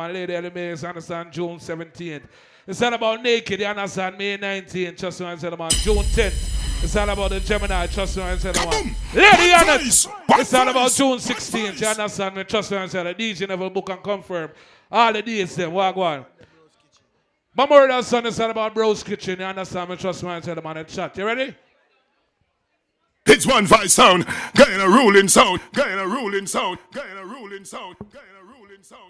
My lady Ellie understand June 17th. It's all about naked, you understand? May 19th, trust me, I said, man. June 10th. It's all about the Gemini, trust me, I said, man. Lady Anna, it's all about June 16th, you understand me? Trust me, I said, the DJ never book and confirm. All the dates, them, walk on. Memorial Sun is all about Bros Kitchen, you understand me? Trust me, I said, man, chat. You ready? It's one five sound, getting a ruling sound, getting a ruling sound, getting a ruling sound, getting a ruling sound.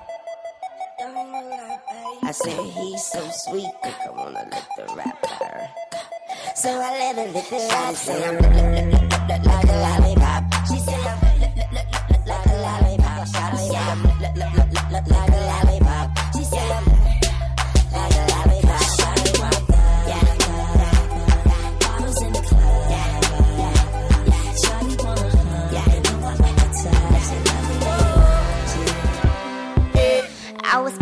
I said he's so sweet, I wanna lick the rapper. So I let her lick the rapper. Say I'm like a lollipop. She said I'm like a lollipop. She said I'm like a lollipop. She said I'm like a lollipop. I was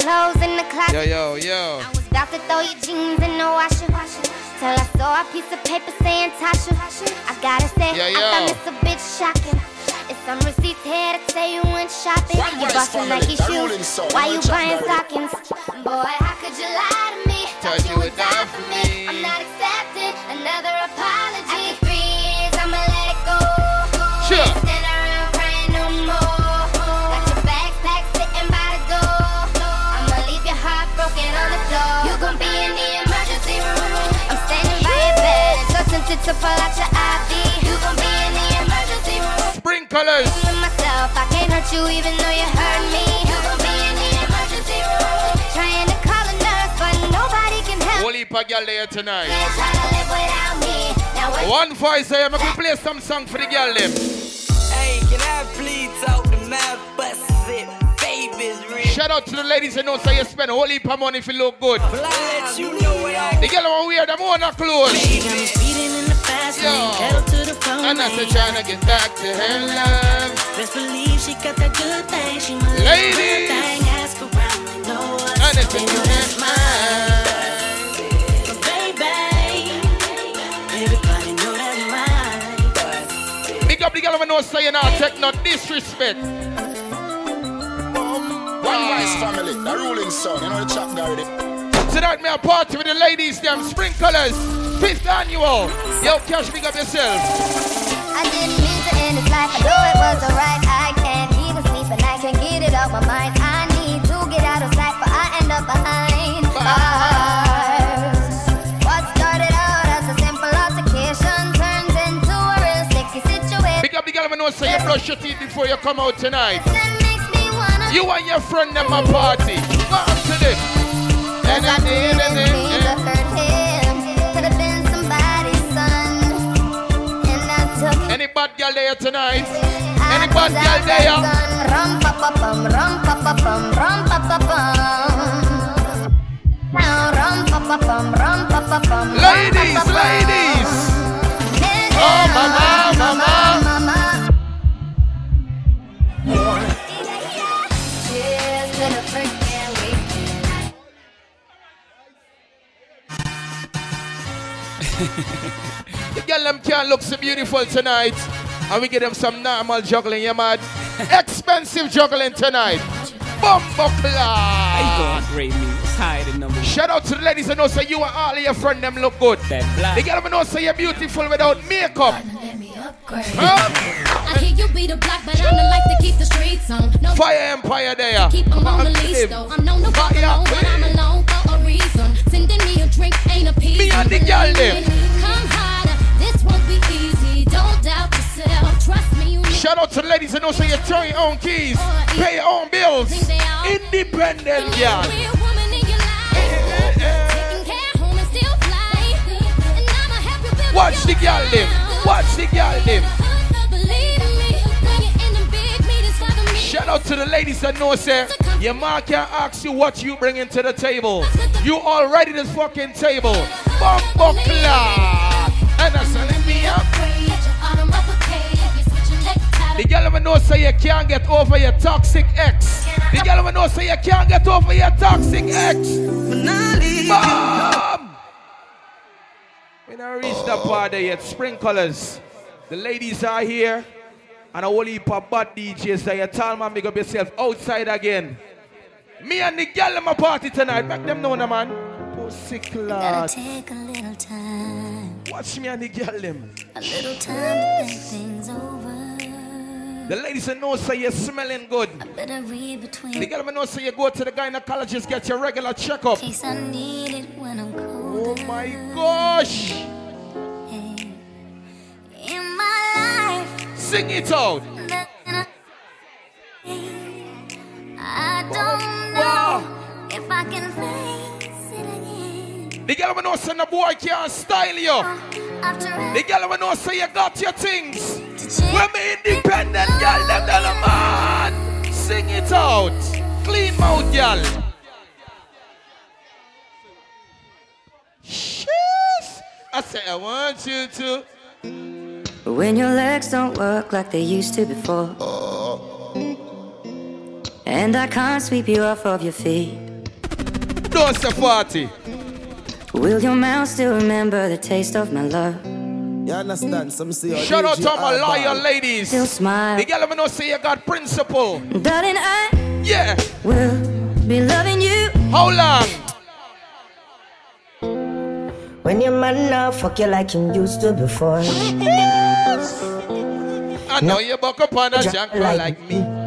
clothes in the closet. Yo, yo, yo. I was about to throw your jeans in the washer. Till I saw a piece of paper saying Tasha. I gotta say, Yo, I yo. found this a bit shocking. It's some receipts here that say you went shopping. One You Rice bustin' Nike shoes. rolling Why you buying stockings? Boy, how could you lie to me? Thought you would die for me. I'm not accepting another apology. To pull out your IV. You gon' be in the emergency room. Spring colors. To myself, I can't hurt you even though you hurt me. You gon' be in the emergency room. Trying to call a nurse, but nobody can help. Whole heap of girl there tonight. Can't try to live without me. One voice I am going to play some song for the girl them. Hey, can I please talk to my busted babies real? Shout out to the ladies who know so you spend a whole heap of money if you look good. Well, I let you know what I The girl who wear them own her clothes. Speeding in the fast lane, Yo. pedal to the floor. And that's her trying to get back to her love. Best believe she got that good thing. She my Ladies. good thing. Ask around, they know what's And it's they a know new that's mine. mine. But baby, everybody know that's mine. Big up the girl who know so you not take no disrespect. One Rice family, the ruling sound, you know the chat already. Tonight me a party with the ladies them spring colors. Fifth annual. Yo, Cash, big up yourself. I didn't mean to end this life. I know it was alright. I can't even sleep and I can't get it out my mind. I need to get out of sight, but I end up behind bars. What started out as a simple altercation turns into a real sticky situation. Big up the girl who know so you brush your teeth before you come out tonight. That makes me wanna. You and your friend them a party. Cause I didn't mean to hurt him. Could have been somebody's son. And I took Any bad girl there tonight? Any bad girl there? that gun. Rum pa pa pum, rum pa pa pum, rum pa pa pum. Now rum pa pa pum, rum pa pa pum. Ladies, ladies. Oh, mama. The girl them can't look so beautiful tonight. And we give them some normal juggling, you mad? Expensive juggling tonight. Bumbo How you class. gonna grade me? It's higher than number one. Shout out to the ladies that know say you and all of your friends them look good. That black. The girl them know say you're beautiful without makeup. Let me upgrade. Huh? I hear you be the block, but I'm the life to keep the streets on. No Fire Empire there. keep 'em on the Active. leash, though. I'm known to walk alone when I'm alone for a reason. Sending me a drink ain't a piece. Me and the girl them. Come harder, this won't be easy. Don't doubt yourself. Trust me, you Shout out to the ladies that know so you turn your own keys, oh, pay your own bills. Independent girl. Real woman in your life. Taking care home and still fly. And I'ma help you build Watch the girl them. Watch the girl them. Believe me, when you're in the big meetings, follow me. Shout out to the ladies that know, say, your man can't ask you what you bringing to the table. You already this fucking table. Bumbo clad. And that's telling me up. The girl ever know say you can't get over your toxic ex. The girl ever know say you can't get over your toxic ex. Bam! We never reached that part yet. Spring colors. The ladies are here. And a whole heap of bad DJs that you tell man make up yourself outside again. Me and the girl in my party tonight. Make them know, man. Pussy Gotta class. take a little time, Watch me and the girl them. a little time to think things over. The ladies that know say you're smelling good. Better read The between girl that know say you go to the gynecologist, get your regular checkup. case I need it when I'm cold. Oh my gosh. In my life, Sing it out. I don't know if I can face it again. The girl that know say the boy can't style you. Uh, after The girl that know say you got your things. When me independent girl, them tell a man. Sing it out. Clean mouth, girl. Yes. I say I want you to. When your legs don't work like they used to before. Oh. And I can't sweep you off of your feet. Don't say party. Will your mouth still remember the taste of my love? You understand? Some say your Shout out DJ to my hardball. loyal ladies. Still smile. The girl that know say you got principle. Darling, I Yeah. will be loving you. How long? When your man now fuck you like him used to before. I know you buck up on a Jack junk like like me.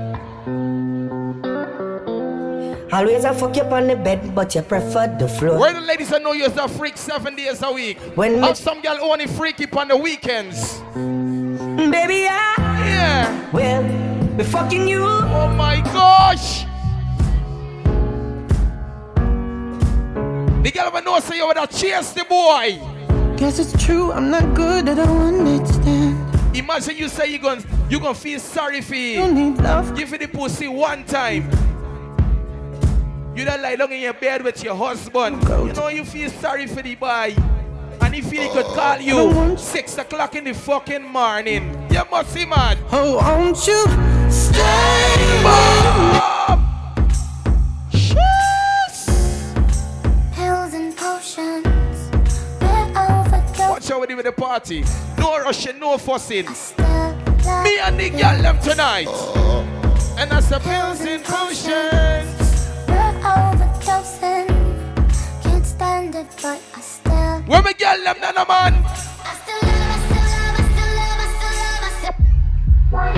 Always I fuck you on the bed, but you prefer the floor. Where the ladies that know you're a freak seven days a week. When Have me- some girl only freaky on the weekends. Mm, baby, I Yeah. will be fucking you. Oh my gosh. The girl ever know say you would have chased the boy. Guess it's true, I'm not good at I don't understand. Imagine you say you're gonna you gonna feel sorry for You him. need love. Give it the pussy one time. You don't lie down in your bed with your husband. You know you feel sorry for the boy. And he feel he could call you six o'clock in the fucking morning. You must be mad. Oh, won't you stay? Boom! Pills and potions, we're overdose. Watch out with him at the party. No rushing, no fussing. Me and the girl them tonight. Oh. And that's the pills and potions. We're overdosing. Can't stand it, but I still. Where me girl them nana man? I still love, I still love, I still love, I still love, I still. Love,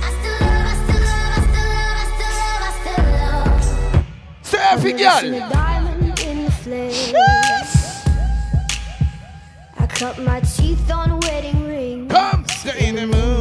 I still love, I still love, I still love, I still love. Say every girl. diamond in the flesh. I cut my teeth on wedding ring, Come stay in the movie.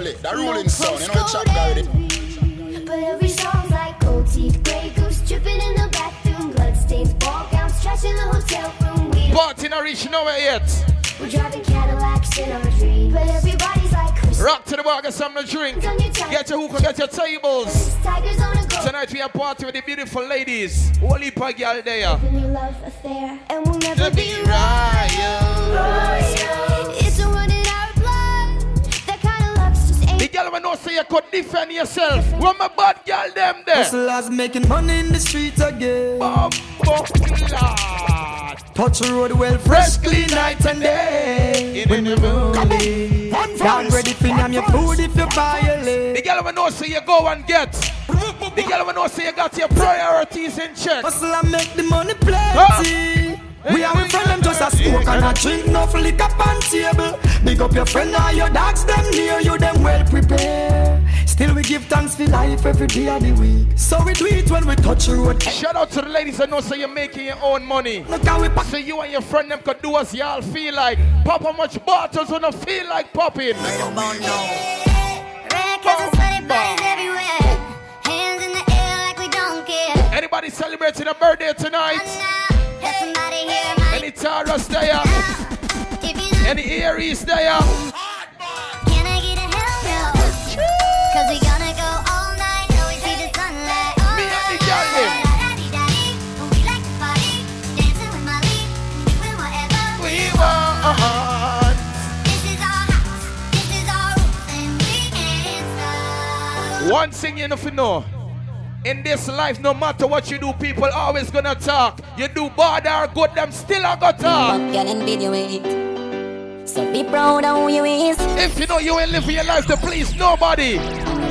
Family, the ruling sound. You know the chap guy with it. But every song's like gold teeth, gray goose dripping in the bathroom, bloodstains, ball gowns, trash in the hotel room. We Party not reach nowhere yet. we're driving Cadillacs in our dreams, but everybody's like Chris. Rock to the bar, get something to drink. Get your hookah, get your tables. Tigers on a go. Tonight we are party with the beautiful ladies. Holy pag girl there. Love affair, and we'll never The be be royal. It's girl will know say you could defend yourself. When my bad girl them there. Hustlers making money in the streets again. Bum, bum, lord. Touch the road well fresh, clean night and day. When we moving, One down voice. ready for name your food if you violate. The girl will know say you go and get. The girl will know say you got your priorities in check. Hustle and make the money plenty. We are with friend them just a smoke and a drink, no liquor on table. Big up your friend and your dogs, them near you, them well prepared. Still we give thanks for life every day of the week. So we do it when we touch the road. Shout out to the ladies that know so you're making your own money. Look how we pack. So you and your friend them could do as y'all feel like. Pop how much bottles when I feel like popping. Red cause sweaty bodies everywhere. Hands in the air like we don't care. Anybody celebrating a birthday tonight? Has somebody here Any Taurus there? you. Any Aries there? Can I get a hell no? Cause we gonna go all night till we see the sunlight. Me and the girl them. We like to party, dancing with Molly, doing whatever We want. This is our house, this is our rules, and we can't stop. One thing you know to know. In this life, no matter what you do, people always gonna talk. You do bad or good, them still a go talk. Fuck girl video. So be proud of who you is. If you know you ain't living your life to please nobody,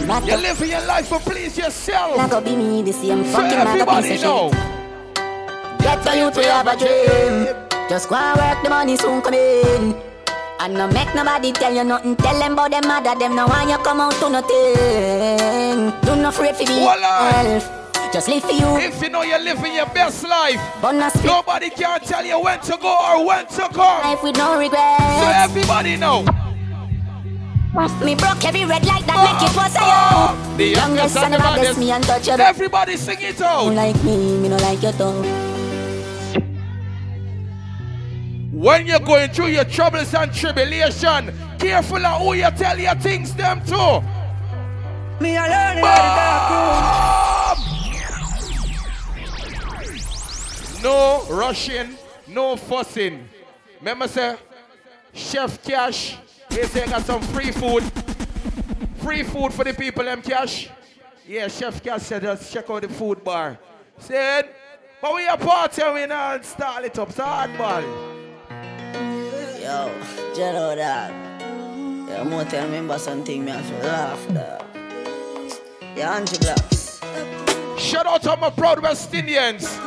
No you living your life to please yourself. not gonna be me the same So fucking bag of everybody know. Get to you to have a dream. Just go and work, the money soon come in. And no make nobody tell you nothing. Tell them about them mother, them no want you come out to nothing. Do not afraid for be. Just live for you. If you know you're living your best life, nobody can tell you when to go or when to come. life with no regret. So everybody know. Me broke every red light that make it was a you. Ah, ah. The youngest and the baddest, me untouchable. Everybody sing it You out. like me, me no like you too. When you're going through your troubles and tribulation, careful of who you tell your things them to. Me a learning how to dark room. No rushing, no fussing. Remember, say, Chef Cash, he say got some free food. Free food for the people, them Cash. Yeah, Chef Cash said just check out the food bar. Said, but we a party and we not start it up, so hardball. Yo, Jero dog. Yo, more tell something me have to laugh dog. Yeah, Angie Blocks. Shout out to my proud West Indians.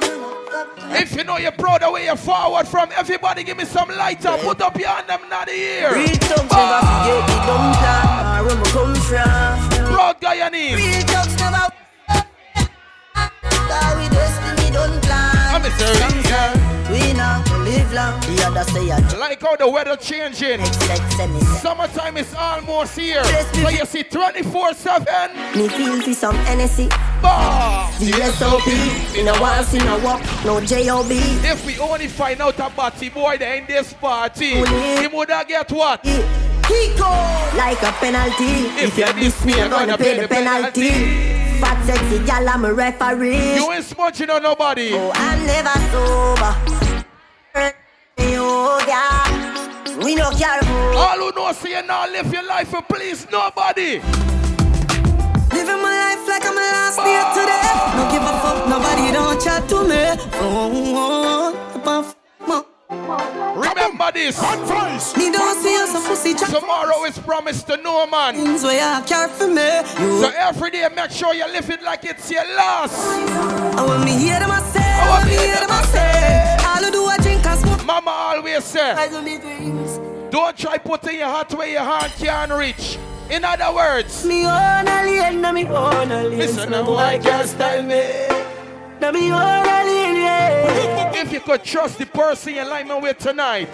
If you know you're proud where you're forward from, everybody give me some light up. Put up your hand them not. Real thugs never forget the dumb plan, or where me come from. Proud Guyanese. Real thugs never Die with destiny don't plan. I'm a. We now live long. The other say a Like how the weather changing. Next send me Summertime is almost here. So you see 24 7. Me feel for some NSC. The SOP. Me no want see no walk, no J.O.B. If we only find out about the boy there in this party, he would have get what? Kiko like a penalty. If, you diss me, I'm gonna pay the penalty. Fat sexy gal, I'm a referee. You ain't smudging on nobody. Oh, I'm never sober. Yoga. We no care who. All who know say you now live your life and please nobody. Living my life like I'm a last day today. No give a fuck, nobody don't chat to me. Oh, oh, oh, oh. Remember this. Advice. Me don't see us a pussy chat. Tomorrow is promised to no man. Things where you care for me. So every day make sure you live it like it's your last. I want me hear them I say. I want me hear them I say. All I do I drink and smoke. Mama always say, I do me dreams. don't try putting your heart where your heart can't reach. In other words, Me own alien, na me own alien. Listen, So no no boy can't style me. Na me own alien, yeah. if you could trust the person you're lying with tonight,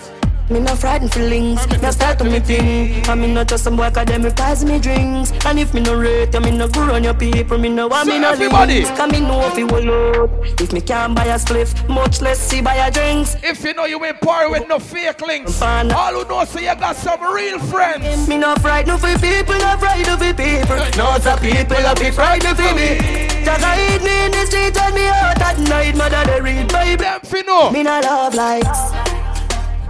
Me no frightened feelings, no start to me thing. And me no trust some boy 'cause them replies me drinks. And if me no rate, you, me no go on your people. Me no want So me no everybody- links. Cause me know if you will load. If me can't buy a spliff, much less see buy a drinks. if you know you ain't par with no fake links, all who know say you got some real friends. Me no frightened for people, no frightened for people. No, some people a be frightened for me. Just hide me in the street and me out at night. Mother they read Bible. Them fi know. Me no love likes.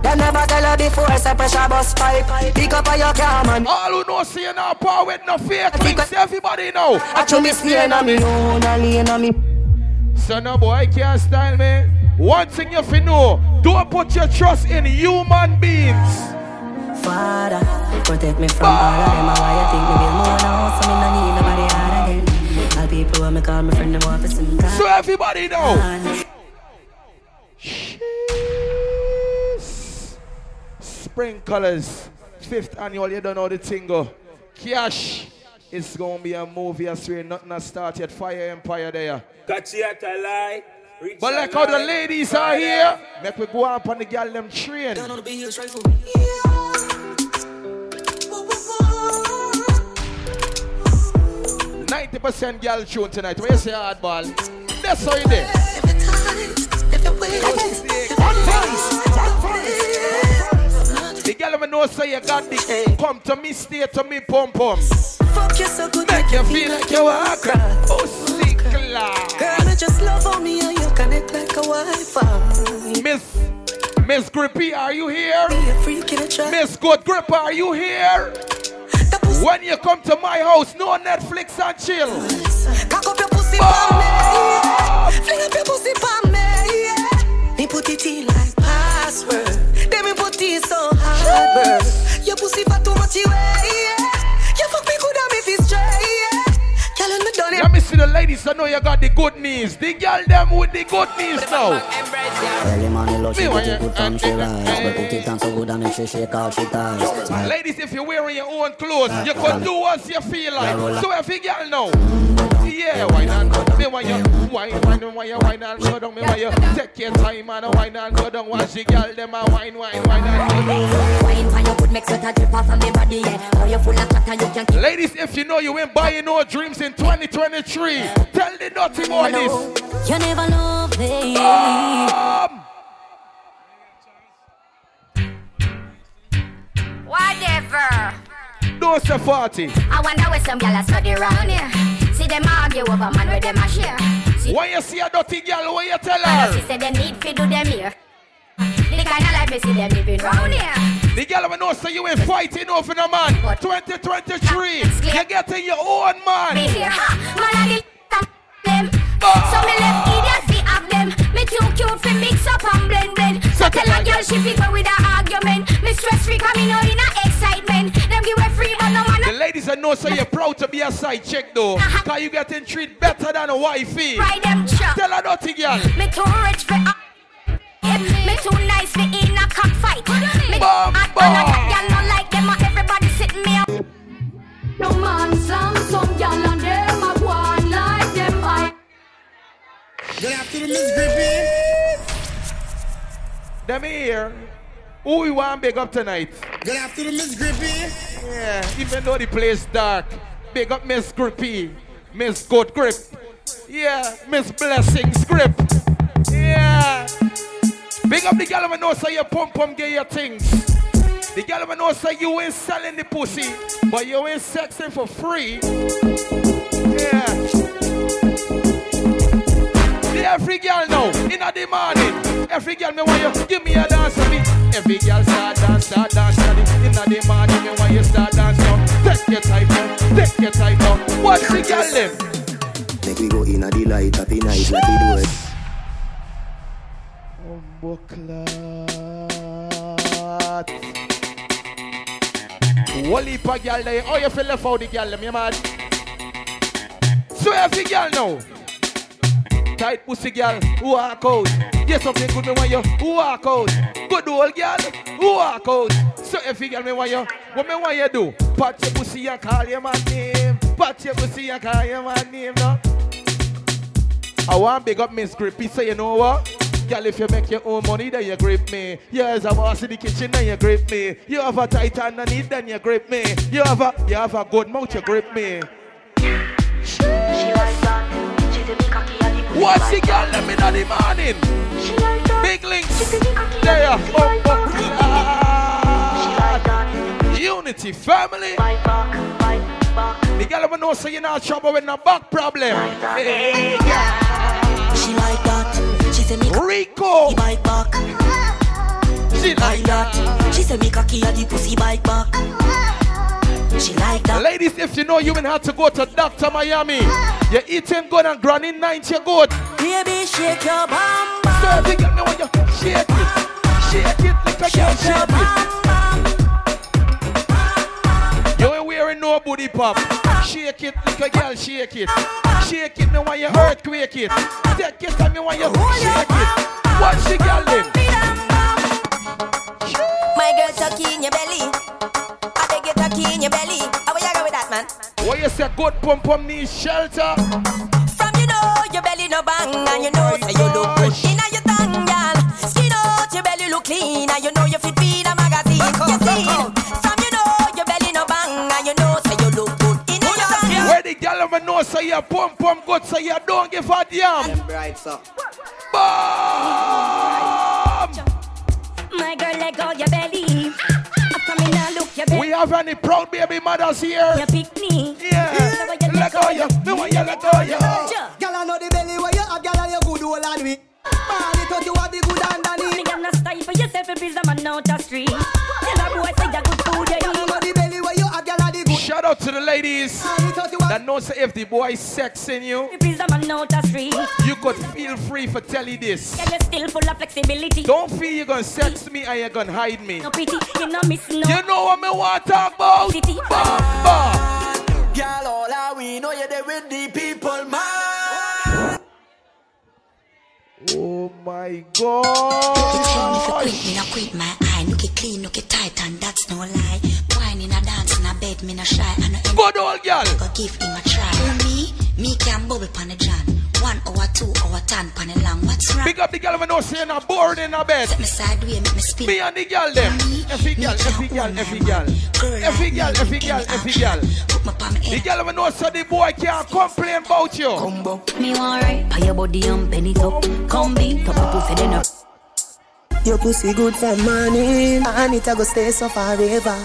Them never tell her before, say pressure bus pipe. Pick up on your car, man. All who know you not par with no fake links, everybody know. I show me staying on me own, alien on me. So no boy can't style me. One thing you fi know, don't put your trust in human beings. Father, protect me from all of them. Why you think me build more now? So me no need nobody hard again. All people when me call my friend them office and So everybody know. God. Shit. Sprinklers, fifth annual, you don't know the thing go. Cash, it's gonna be a movie, I swear, nothing has started. Fire Empire there. Catch you at a lie. Reach But like how the ladies are here, make we go up on the girl them train. Ninety percent girl tune tonight. Where you say hardball? That's how you did. The girl ever know say you got the come to me, stay to me, pum pum. Fuck you so good, Make you feel like you are cry. Oh, sick. Girl, I just love on me and you connect like a Wi-Fi. Miss Miss Grippy, are you here? Be a freak in a trap. Miss Good Grip, are you here? When you come to my house, no Netflix and chill. Cock up your pussy for ah. me. Fling up your pussy me. Me put it in like password. Then me put it so bird. Your pussy for too much away. The ladies. I know you got the good knees. The girl them with the good knees now. Early morning love, she Me put want it you- good from she rise But put it on so good and make she shake all she ties Ladies, if you're wearing your own clothes, you can do as you feel like. So every girl know. Yeah, why not? Me want you wine, wine, wine, you wine and go down. Me want you take your time and wine and go down. Watch the girl them a wine, wine, wine and go down. Wine when you could make sweat a drip off from the body, yeah. Now you full of chat and you can keep Ladies, if you know you ain't buying no dreams in 2023, tell the naughty boy this. You never know, babe. Um, Whatever. Don't say 40. I wonder where some gyal a study round here. See them argue over man where them a share. See When you see a dirty girl, what you tell man, she her? say them need fi do them here. The kind of life me see them living round here. The girl will know so you ain't fighting over no man. 2023, you're getting your own Me man. here, ha, man a the them. Ah. So me left idiot fi have them. Me too cute fi mix up and blend blend. So tell a girl she fi go with a argument. Me stress free come in in a excitement. Them give her free but no man The ladies that know so you're proud to be a side chick though. Uh-huh. Cause you getting treated better than a wifey. Ride them chop. Tell a dirty girl. Me too rich for a Me too nice for in a cockfight Me Bum, and another girl not like them everybody sitting me up No man slam some girl and them a go on like them I Good afternoon, Miss Grippy. Them here. Who we want big up tonight? Good afternoon, Miss Grippy. Yeah, even though the place dark. Big up Miss Grippy. Miss Good Grip. Yeah, Miss Blessing Script. Up the girl who know say you pump pump get your things. The girl who know say you ain't selling the pussy, but you ain't sexing for free. Yeah. See every girl now, in the morning. Every girl me want you give me a dance for me. Every girl start dance, start dance, daddy. In the morning me want you start dance now. Take your time now, take your time now. Watch the girl them. Make we go in a delight happy night like we Bucklat. Wally pa girl there. Oh, you feel left out the girl them, you mad? So every girl now. Tight pussy girl, walk out. Yes, something good me want you, walk out. Good old girl, walk out. So every girl me want you, what me want you do? Pat your pussy and call your man name. Pat your pussy and call your man name now. I want big up Miss Grippy, so you know what? Girl, if you make your own money, then you grip me. You as a boss in the kitchen, then you grip me. You have a tight underneath, then you grip me. You have a, you have a good mouth, you grip me. What's the girl them in the morning? Big links. There. Oh, oh. Unity family. The girl ever know so you not trouble with no back problem. Hey, yeah. She like that. She say me Rico. Bite back. She like that. She say me cocky at the pussy bite back. She like that. Ladies, if you know you ain't had to go to Dr. Miami, you're eating good and granny you're good. Baby, shake your bum if you get me when you shake it, shake it like a girl, shake it. You ain't wearing no booty pop. Shake it like a girl, shake it. Shake it me when you earthquake it. Take it and me when you shake it. Watch the girl them. My girl tuck in your belly. I beg you tuck in your belly. How will you go with that, man? What you say, good pump pump needs shelter? Damn. Bright so. My girl, let go your belly. After me now look your belly. We have any proud baby mothers here? You pick me. Yeah. Let go you. Me want you let go you. Girl, I know the belly where you have, girl, and you good old and we. Man, it thought you have the good underneath. Out to the ladies Man, it thought that knows if the boy is sexing you, Please the man out the street. you could feel free for telling this. Girl, you still full of flexibility. Don't feel you're gonna sex me and you're gonna hide me. No pity, you no miss no. You know what me want to talk about? City. Bamba. Girl, all I we know you're there with the people, man. Oh my It's fun if you god. quit, me no quit my eye. Look it clean, look it tight, and that's no lie. Wine in a dance in a bed, me no shy. I know Good old girl. go give him a try. For me, me can bubble pan the John. One hour, two hour, ten pan long. What's wrong? Big up the girl when no say not bored in a bed. Set me sideway, make me spin. Me and the girl them. Every girl, every girl, every girl. Every girl, every girl, every girl. Put my palm The girl when no say the boy can't complain about you. Me want right. Pay your body um, and bend it up. Come beat up pussy, then up. Your pussy good for morning And it a go stay so forever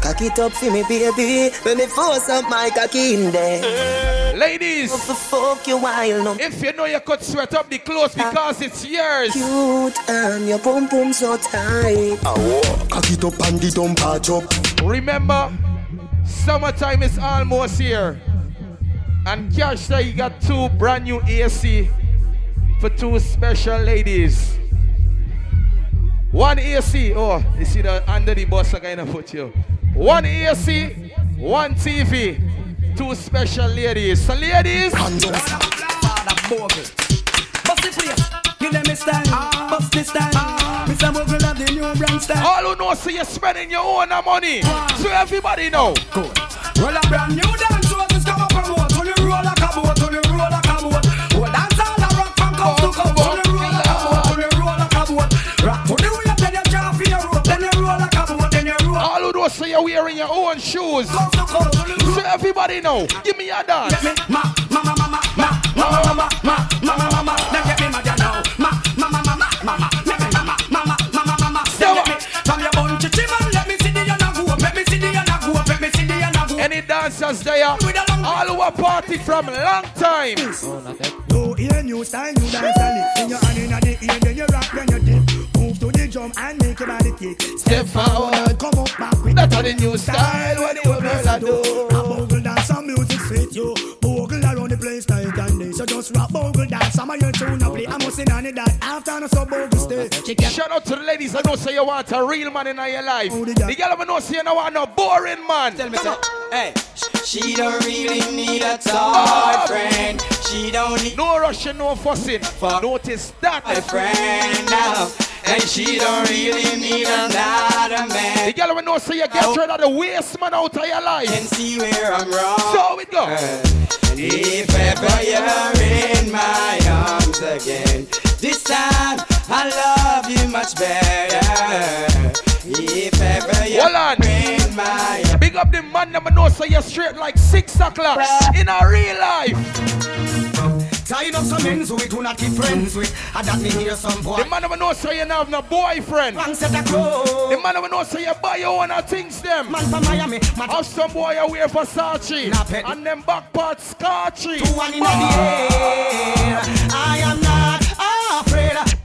Cock it up for me baby When me force up my cocky in there Ladies, F- Fuck you while no if you know you could sweat up the clothes ah. because it's yours. Cute and your pum pum so tight ah, Cock it up and the dump patch up. Remember, summertime is almost here. And Cash said he got two brand new AC for two special ladies. One AC, oh, you see the under the bus I'm gonna put you. One AC, one TV, two special ladies. So ladies, all who know see you spending your own money. So everybody know. Roll a brand new dance, so just come up and roll a boat, you roll a boat. Oh, dance all a rock from coast to coast. All who know see you wearing your own shoes. Coast to coast, when you roll. So everybody know. Give me a dance. Get me, ma, ma, ma, ma, ma, ma, ma, ma, ma, ma, ma, ma, ma, ma. Then get me mad ya now. Ma, ma, ma, ma, ma, ma, ma. Let me ma, ma, ma, ma, ma, ma, ma, ma. Then get me from your bun chichi man. Let me see the yana go up. Let me see the yana go up. Let me see the yana go up. Any dancers there? All who are party from long time. No ear, new style, new dance and it. In your hand in the ear, then you rock, then you dip. Move drum and make your body kick. Step forward. Come up back with That's how the new style. What the girl a do? A bogle dance, some music fit you. Bogle around the place night and day. So just rock bogle dance. Some of your tune a play. I'm gonna sing on it that after no so bogle stay. She can Shout out to the ladies that know say you want a real man in your life. Oh, The girl ever know say you don't want no boring man. Tell me so. Hey, she don't really need a toy oh. friend. She don't need No rushing, no fussing. For notice that. a friend now. And she don't really need another The man. girl ever know say you get oh. rid of the waste man out of your life. And see where I'm wrong. So it go. Uh, if ever you're in my arms again, this time I love you much better. If ever you're in my arms. Big up the man never know say you're straight like six o'clock in a real life. Tying up some men so we do not keep friends with. I that me hear some boy. The man never know say you don't have no boyfriend. Man set a crow. The man never know say you buy your own things them. Man from Miami. Man Have some boy you wear Versace Nah, pet. and them back parts scotchy. to one in the air. I am not afraid.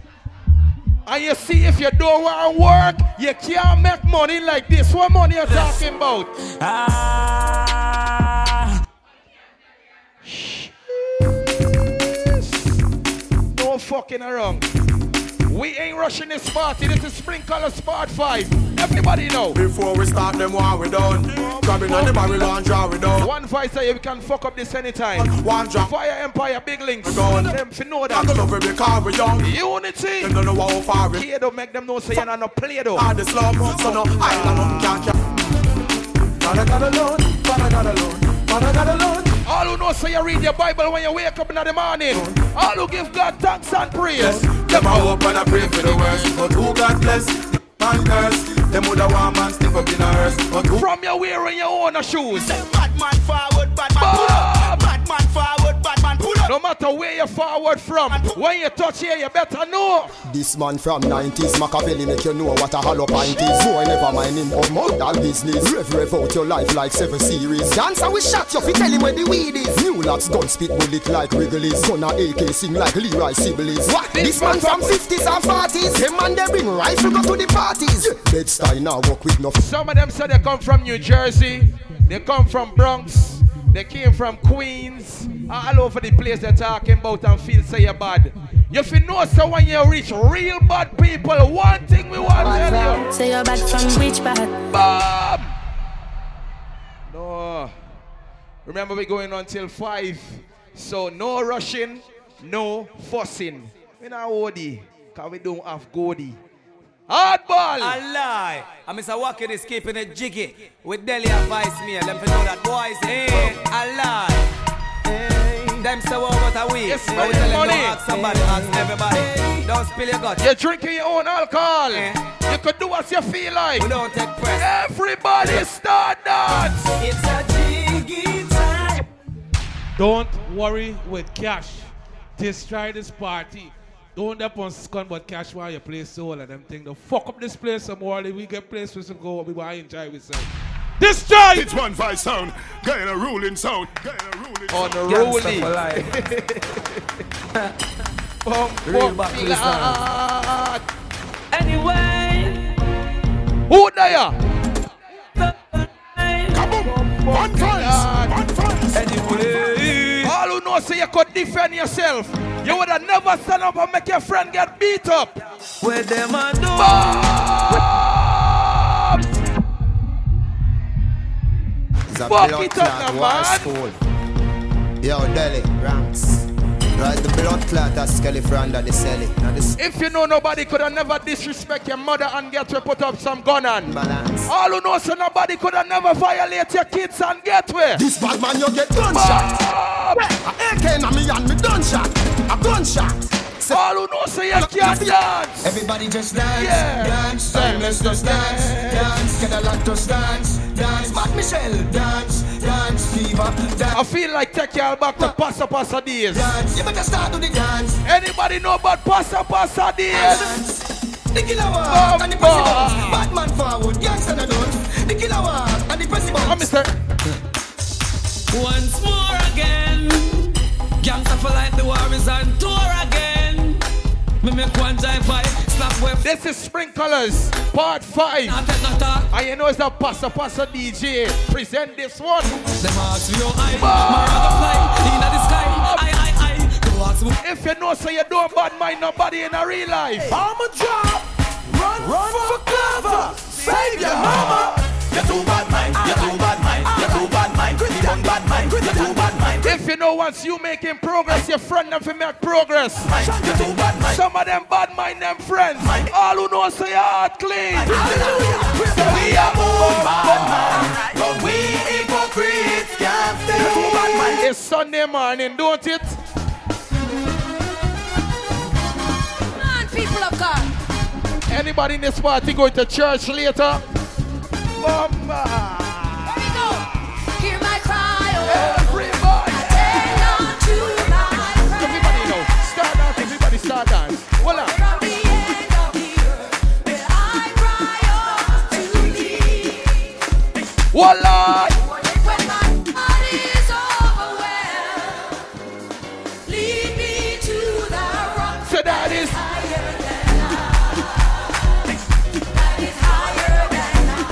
And you see if you don't want to work, you can't make money like this. What money you talking about? No fucking around. We ain't rushing this party. This is Spring Color Sport 5. Everybody know. Before we start them war we done. Grabbing on the barrel and draw we done. One voice say we can fuck up this anytime. One drop. Fire Empire, big links. Gone. Them fi know I that. know if we because we young. Unity. Them don't know how far we. Here don't make them know say you're not no play though. All the slum, so no island um, can't. Father God alone, Father God alone, Father God alone. All who know say you read your Bible when you wake up in the morning. All who give God thanks and praise. Them a hope and I pray for the worst, but who God bless? Man curse. Them woulda want man stiff up in a hearse, but who? From your wearing your own shoes. Bad man forward, bad man pull up. Bad man forward, No matter where you're forward from, when you touch here, you better know. This man from 90s, Machiavelli make you know what a hollow pint is. Boy, never mind him of murder business. Rev, rev out your life like seven series. Dancer we shot you, fi tell him where the weed is. New lots gun spit bullet like Wrigley's. Gonna AK sing like Leroy Sibbles. What? This man from 50s and 40s. Them man they bring rifle go to the parties. Bed-Stuy now work with no Some of them say they come from New Jersey, they come from Bronx, they came from Queens, all over the place they're talking about and feel say you're bad. You feel know so when you reach real bad people, one thing we want to tell you. Say you're bad from which bad? Bob! No. Remember we're going until 5. So no rushing, no fussing. We not OD, cause we don't have Goldie. Hardball! A lie. And Mr. Wackett is keeping it jiggy with Delhi advice me. Let me know that boys ain't a lie. Them say what about a week. Yes, but we tell them don't ask somebody, ask everybody. Don't spill your guts. You're drinking your own alcohol. Eh? You could do what you feel like. We don't take press. Everybody start dance. It's a jiggy time. Don't worry with cash. Destroy this party. Don't up on scum but cash while you play soul and them thing. The fuck up this place some more. We get place with some go. We want to enjoy ourselves. Destroy! It's one five sound, getting a ruling sound, getting a ruling On sound. the rolling. Real back to the start. Anyway. Who there? Kaboom! One voice, know say you could defend yourself. You would have never stand up and make your friend get beat up. Where them a do? It's a Fuck blood it up clot now, war man. school. Yo, Delhi, Ranks. Right, the blood clot a skelly for under the celly. If you know nobody could have never disrespect your mother and get to put up some gun on. balance. All who know so nobody could have never violate your kids and get where. This bad man, you get gunshot. AK na me and me gunshot. A gunshot. Say, All who know so you can't dance. Everybody just dance, Yeah. dance, timeless just dance, dance, get a lot just dance, dance, Matt Michelle, dance, dance, fever, dance, I feel like take y'all back to Passa Passa days. dance. You better start to the dance, Anybody know about Passa Passa days? dance. The killer Bum, walk oh, and the pussy bum. bounce. Batman forward, gangster no done. The killer walk and the pussy Come, bounce. mister. Once more again. Gangsta for like the war is on tour again. Me make one jive vibe, snap web. This is Spring Colors, part 5. Not take no talk. And you know it's the Passa Passa DJ. Present this one. Them ask me how I, my fly in the sky. I, I, I. Don't ask me. If you know so you don't bad mind nobody in a real life. I'm a drop, run, run for cover, save your mama. You're too bad mind, you too bad mind, you too bad mind, you too bad mind, you too bad mind. If you know once you making progress, your friend them fi make progress. You too bad mind. Some of them bad mind them friends. All who know say your heart clean. So we are more bad mind, but we hypocrites can't stay. It's Sunday morning, don't it? Come on, people of God. Anybody in this party going to church later? Mama. Thee. Voila. When my heart is overwhelmed, lead me to the rock So that is higher than I. That is higher than I.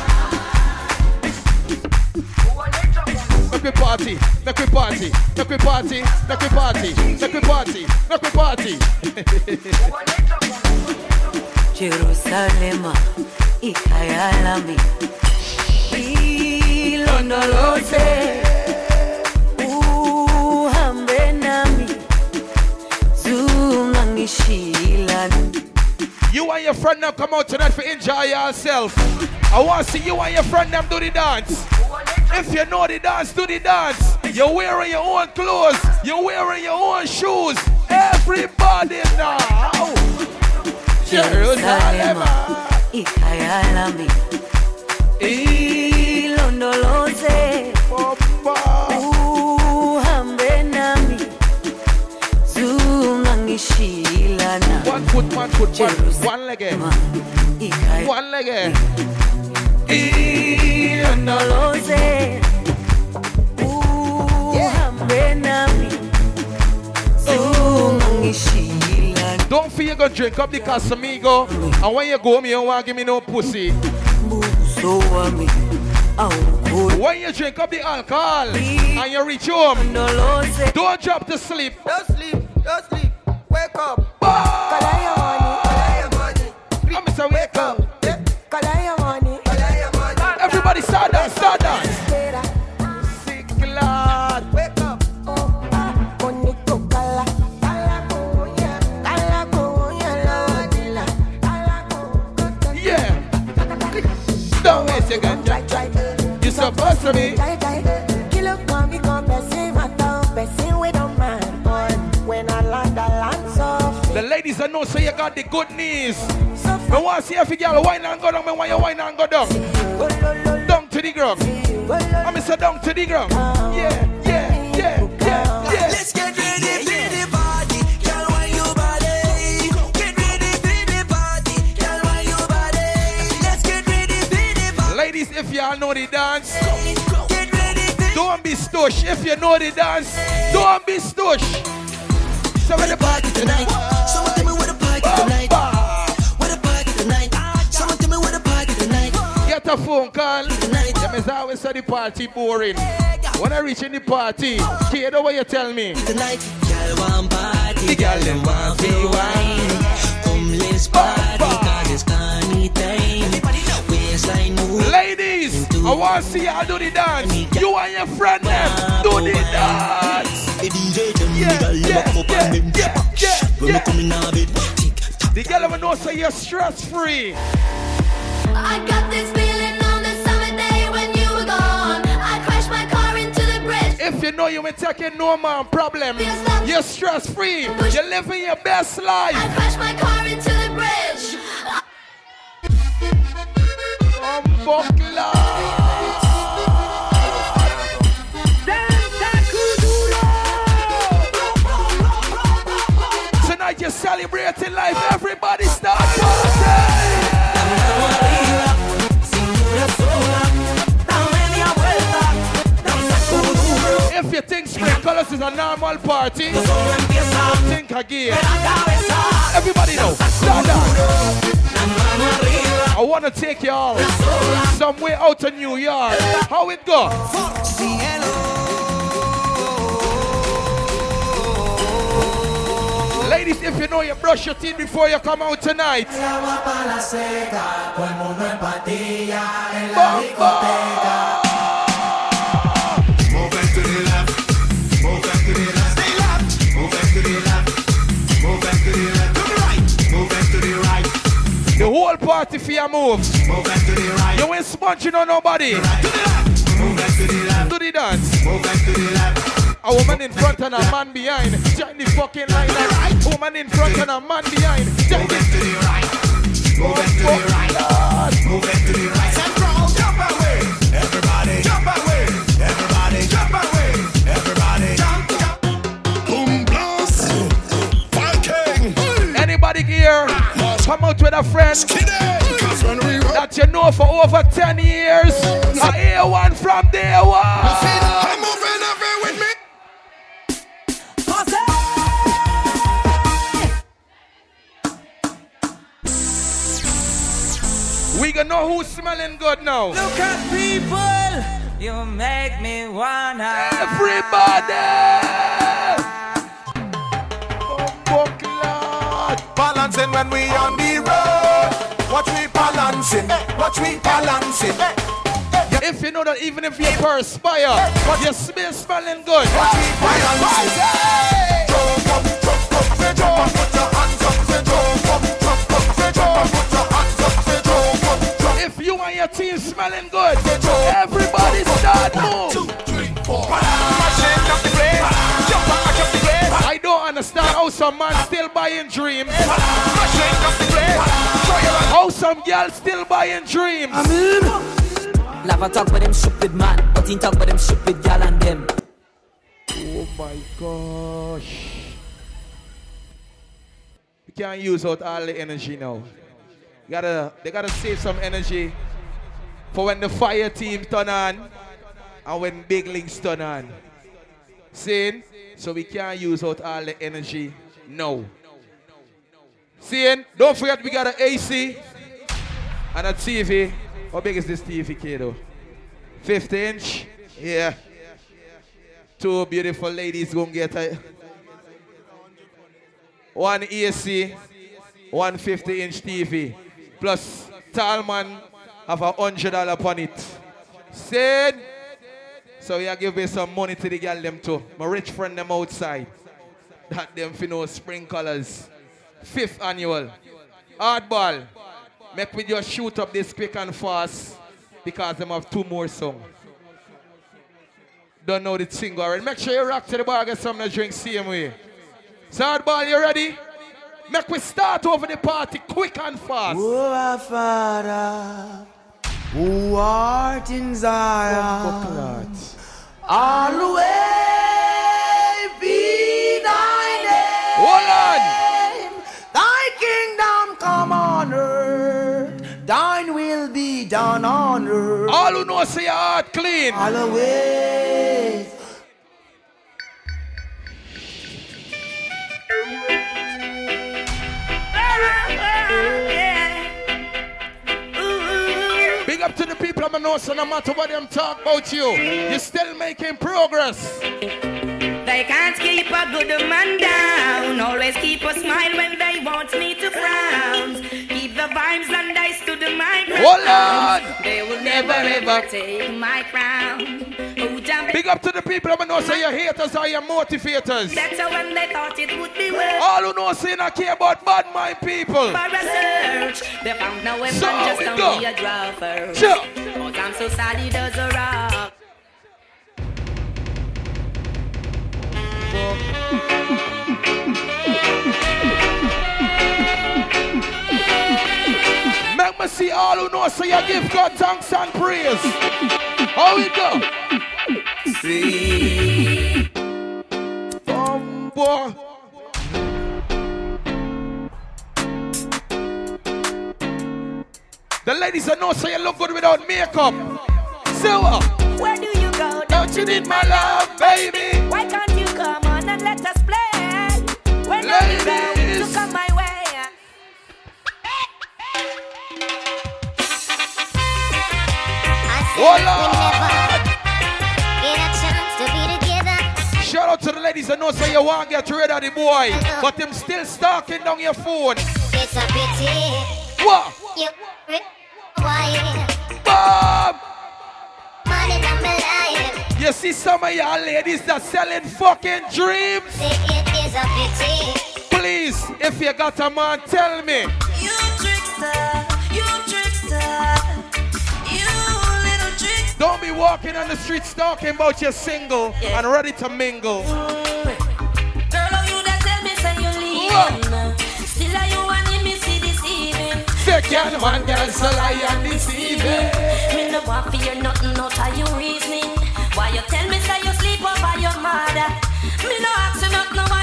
Make we party, we party, party, make we party, make we party, party. Jerusalem, ikayalami ilondoloze uhambe nami zungangishilani You and your friend now come out tonight for enjoy yourself. I want to see you and your friend them do the dance. If you know the dance, do the dance. You're wearing your own clothes. You're wearing your own shoes. Everybody now. Jerusalem. ikayalami One foot, one foot, one, leg. eh. One leg. eh. uhambe nami zungangishilana Don't feel you gonna drink up the Casamigo. And when you go home, you don't want to give me no pussy. When you drink up the alcohol and you reach home, don't drop to sleep. Don't sleep, don't sleep. Wake up. I'm Mr. Wake up. Everybody start dance, start dance. Sick lad. Wake up. Yeah. Don't waste your ganja. You supposed to be. The ladies know say you got the good knees. Me want to see if you girl wine and go down. Me want you wine and go down. Down to the ground. I'm Mr. Down to the ground. Yeah, yeah, yeah, yeah, yeah. Let's get ready for the party. Girl, why you body? Get ready for the party. Girl, why you body? Let's get ready for the party. Ladies, if y'all know the dance, don't be stush. If you know the dance, don't be stush. So the party tonight, tonight. Where the party tonight? Someone tell me where the party tonight. get a phone call. Them is always say the party boring. When I reach in the party, hear the way you tell me. Tonight, girl want party. The girl them want feel wine. Come let's party, cause it's carny time. Waistline move. Ladies, I want to see y'all do the dance. You and your friend them do the dance. The DJ tell me Yeah, yeah, yeah, yeah, yeah, When yeah. come in a bed, tick The girl ever know say you're stress free. I got this feeling on the summer day when you were gone. I crashed my car into the bridge. If you know you ain't taking no man problem, you're stress free. You're living your best life. I crashed my car into the bridge. Tonight celebrating life. Everybody start. If you think spring colors is a normal party, think again. Everybody know. Start down. I want to take you all somewhere out of New York. How it go? Ladies, if you know you brush your teeth before you come out tonight. Move back to the left. Move back to the left. Stay left. Move back to the right. Right. Whole party for your move. Move back to the right. You ain't sponging on nobody. To the left. Move back to the left. Do the dance. Move back to the left. A woman in front and a man behind. Join the fucking line. A woman in front and a man behind. Join the to the right. Move back to the right. Move back to the right. Central. Jump away. Everybody. Jump away. Everybody. Jump away. Everybody. Jump. Jump. Boom blast. Viking. Anybody here come out with a friend that you know for over 10 years? A A1 from day one. We gonna know who's smelling good now. Look at people, you make me wanna. Everybody! Balancing when we on the road. Watch we balancing, watch we balancing. If you know that even if you perspire, but you smell smelling good. Watch we balancing. Jump up, jump up, jump up, put your hands up, say jump up, jump up, jump and your team smelling good, everybody start move. Shake up the place, jump up, mash up the place. I don't understand how some man still buying dreams. Shake up the place, show your hand. How some girl still buying dreams. I mean, Love a talk with them stupid man, but he talk with them stupid gal and them. Oh my gosh. We can't use out all the energy now. Gotta, they gotta save some energy for when the fire team turn on and when big links turn on. Seeing? So we can't use out all the energy No. Seeing? Don't forget we got an AC and a TV. How big is this TV, kiddo? 50 inch? Yeah. Two beautiful ladies gonna get a one AC, one 50 inch TV. Plus Talman have a hundred dollar upon it. Said so we are giving some money to the girl them too. My rich friend them outside. That them for no spring colors. Fifth annual. Hardball. Make we just shoot up this quick and fast because them have two more songs. Don't know the thing already. Make sure you rock to the bar, get something to drink same way. So hardball, you ready? Make we start over the party quick and fast. Who art in Zion, always be thy name. Oh, Hold on. Thy kingdom come on earth, thine will be done on earth. All who know say your heart clean. Always. Up to the people I'm know, so no matter what them talk about you, you're still making progress. They can't keep a good man down. Always keep a smile when they want me to frown. The vibes and I stood my ground. Hold on. They will never ever take my crown. Oh. Big up to the people I'm know, say your haters are your motivators. That's how when they thought it would be well. All who know say not care about bad mind people. For a search, they found no weapon, So just we only a first. Sure. But I'm so solid as a rock. Me see all who know so you give God thanks and praise. How we go? See. Um, boy. The ladies that know say you look good without makeup. Silver. Where do you go? Don't you need my love, baby? Why can't you come on and let us play? When are you going Ladies. Hold on. Get a chance to be together. Shout out to the ladies that know say you want to get rid of the boy, but them still stalking down your phone. It's a pity. What? You. Bob! Money don't be. You see some of y'all ladies that selling fucking dreams? It is a pity. Please, if you got a man, tell me. Don't be walking on the streets talking about you're single and ready to mingle. Girl, how you that tell me say you leaving? Still are you wanting me see this evening? Say can one girl so lie and deceiving. Me no want for you nothing out of you reasoning. Why you tell me say you sleep over your mother? Me no ask you nothing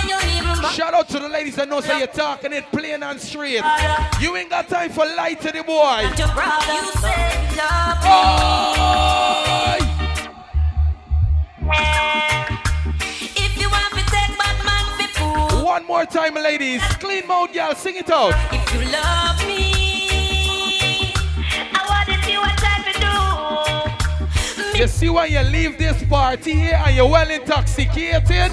Shout out to the ladies that know say you're talking it plain and straight. You ain't got time for lie to the boy. Your brother, you say you love Oh! If you want to take bad man One more time, ladies. Clean mouth, y'all. Sing it out. if you love me, I want to see what I to do. You see when you leave this party here and you're well intoxicated?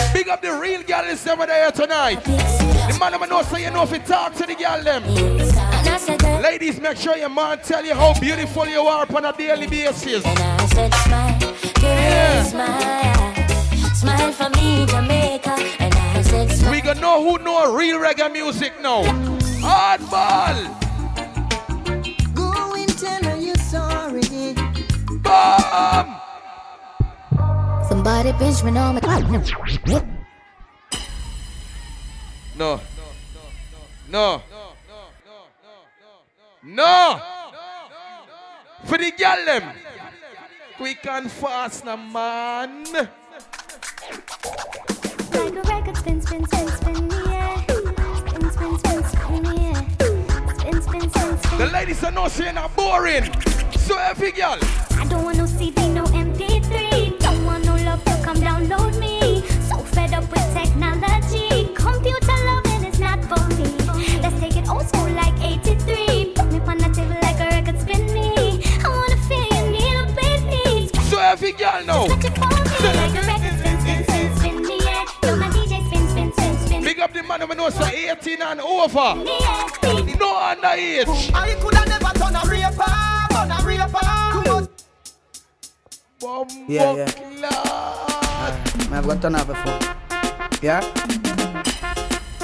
good on any side. Yes. Ooh, I met a girl this morning. She was love at first sight. Ooh, I met a girl this morning, and she was beauty to my Hold on. eyes. Big up the real girl is over there tonight. The man of know so you know if you talk to the girl them. And I said, girl, Ladies, make sure your man tell you how beautiful you are on a daily basis. I said, smile, girl, smile, smile for me, Jamaica. And I said, smile. We gonna know who know real reggae music now. Hardball. Go and tell her you're sorry. Bomb. Somebody pinch me on my. No. No. No. For the girl them. Quick and fast now, man. Like a record spin, spin, spin, spin, yeah. Spin, spin, spin, spin, yeah. Spin, spin, spin, spin. The ladies are not saying I'm boring. So every girl. I don't want no CD, no MP3. To me. So fed up with technology. Computer loving is not for me. Let's take it old school like 83. Put me on the table like a record spin me. I wanna feel you need a baby. So every girl know. Big up the man who knows so 18 and over. No underage. I coulda never done a raper, done a raper. Yeah, yeah. Uh, I've got to before. Yeah?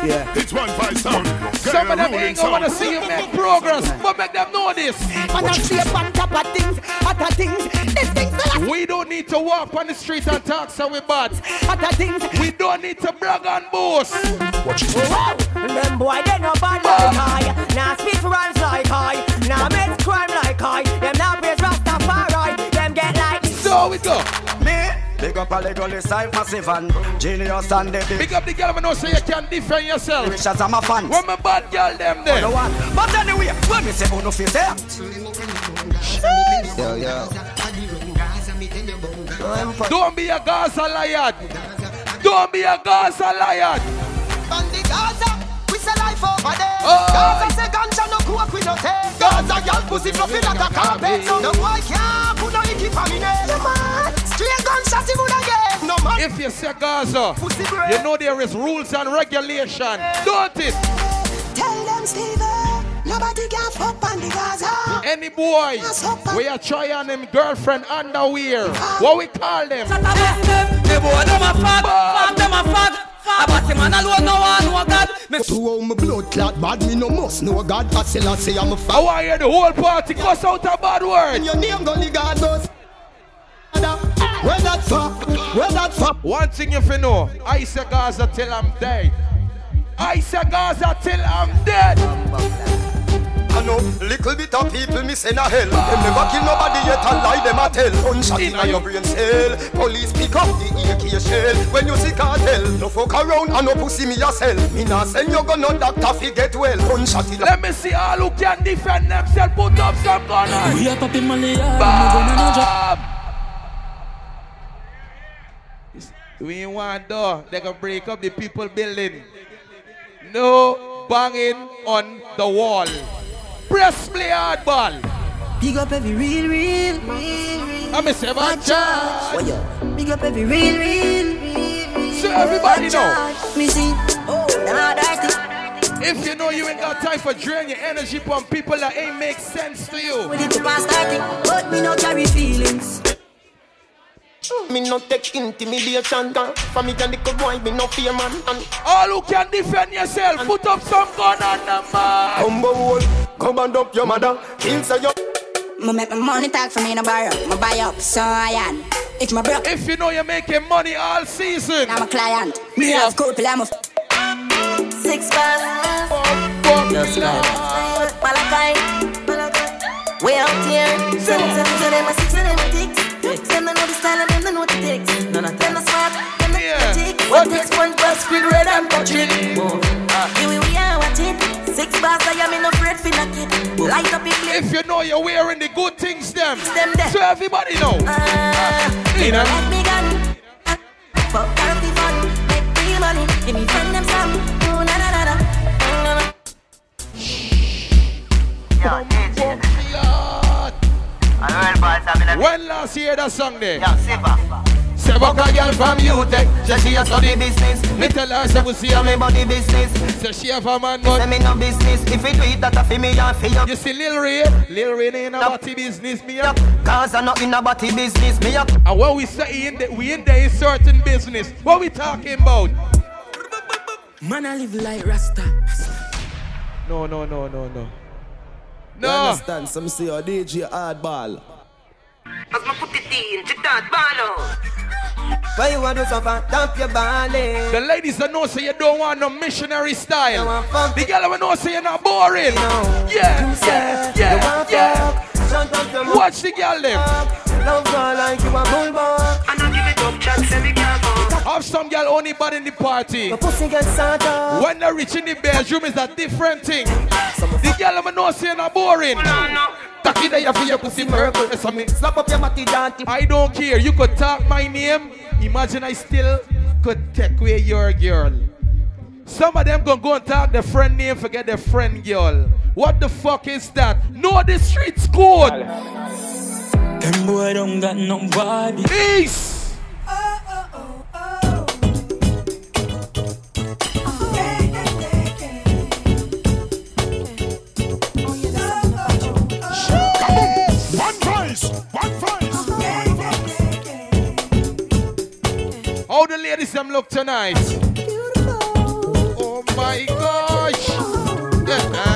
Yeah. It's one five sound. Some of them ain't gonna wanna see you make progress, but make them know this. Man, I shape on top of things, other things. These things that We don't need to walk on the street and talk so we bad. other things. We don't need to brag and boast. Wow. Them boy, they no bad like I. Now speak runs like I. Now make crime like I. like. So we go. Me. Big up a little side massive and genius and the Big up the girl who know so you can defend yourself. Wish as I'm a fan. When my bad girl them there. No one. But anyway, when me say who no face there. Yo, yo. Don't be a Gaza lion. Don't be a Gaza lion. On the Gaza, we say life over there. Oh. Gaza say ganja no coke we no take. Gaza girl pussy fluffy like a carpet. So no boy can't put no icky for me name. No man, straight gunshot he would get. No man. If you say Gaza, you know there is rules and regulation. Don't it? Tell them, Steven, nobody can fuck on the Gaza. Any boy, we are trying them girlfriend underwear. What we call them? The boy them a fag, fag them a fag. A batty man alone no one know God. Me To how my blood clot bad, me no must know God. I still I say I'm a I fan. want to hear the whole party cuss out a bad word. And your name gonna God knows. Where that fuck? Where that fuck? One thing you fi know, I say Gaza till I'm dead. I say Gaza till I'm dead. I know little bit of people miss in a hell. Them never kill nobody yet and lie them a tell. Gunshot in a your brain cell. Police pick up the AK shell. When you see cartel, no fuck around and no pussy me yourself. Me nah send you go no doctor fi get well. Gunshot in a Let me see all who can defend themselves. Put up some gunners. We are popping money, yeah. I'm gonna no drop. Bam! We ain't want door. They can break up the people building. No banging on the wall. Press play hardball. Big up every real, real, real, real. I'm a seven charge. Big up every real, real, real, real. So everybody know. Me see, oh, nah, dirty. If you know you ain't got time for drain your energy from people that ain't make sense to you. With it to pass 30, but me no carry feelings. Me no take intimidation gun. For me can little boy, me no fear man. And All who can defend yourself, put up some gun on the man. Combo hole, come and up your mother. Kill say you. Me make my money talk for me no borrow. Me buy up, so I am. If my broke, If you know you're making money all season, I'm a client. Me have couple, I'm a f- Six bars. Yes, Malachi. Way out here. Seven, seven, so them a six, and them a they know the style and them they know the ticks. Them a smart, them they Yeah. What takes SpongeBob, Squidward and Patrick. Here we are watching. Six bars, I am in for knock it. Light up clip. If you know you're wearing the good things, them. Them there. So everybody know. Ah, You know. Let me gun. Fuck healthy fun. Make real money. Give me friend them some. Na na na na. Na, na. When last year that song there? Yeah, Siva. Seven girl from UTech, say she a study business. Me tell her say we see her me body business. Say she have a man but Say me no business. If it do it, that a fi me and fi you. You see Lil Ray, Lil Ray ain't a body business me up. Cause I not in a body business me up. And what we say in the, we in there is certain business. What we talking about? Man, I live like Rasta. No, no, no, no, no. You understand? Some say oh, your DJ hardball. As my put it in, check that ball out. Why you want to suffer? Dump your ballet. The ladies that know say you don't want no missionary style. The girl that know say you're not boring. Yeah, yeah, yeah, yeah. Watch the girl them. Love girl like you a bulldog. I don't give it up, chat, say me can't Have some girl only bad in the party. Your pussy get. Uh. When they reach in the bedroom is a different thing. The girl them know say you're not boring. Taki there you feel your pussy purple. That's what me. Slap up your matty dantty. I don't care. You could talk my name. Imagine I still could take away your girl. Some of them gonna go and talk their friend name, forget their friend girl. What the fuck is that? Know the streets code. Them boy don't got no body. Peace. One How the ladies them look tonight? Oh my gosh. Yeah,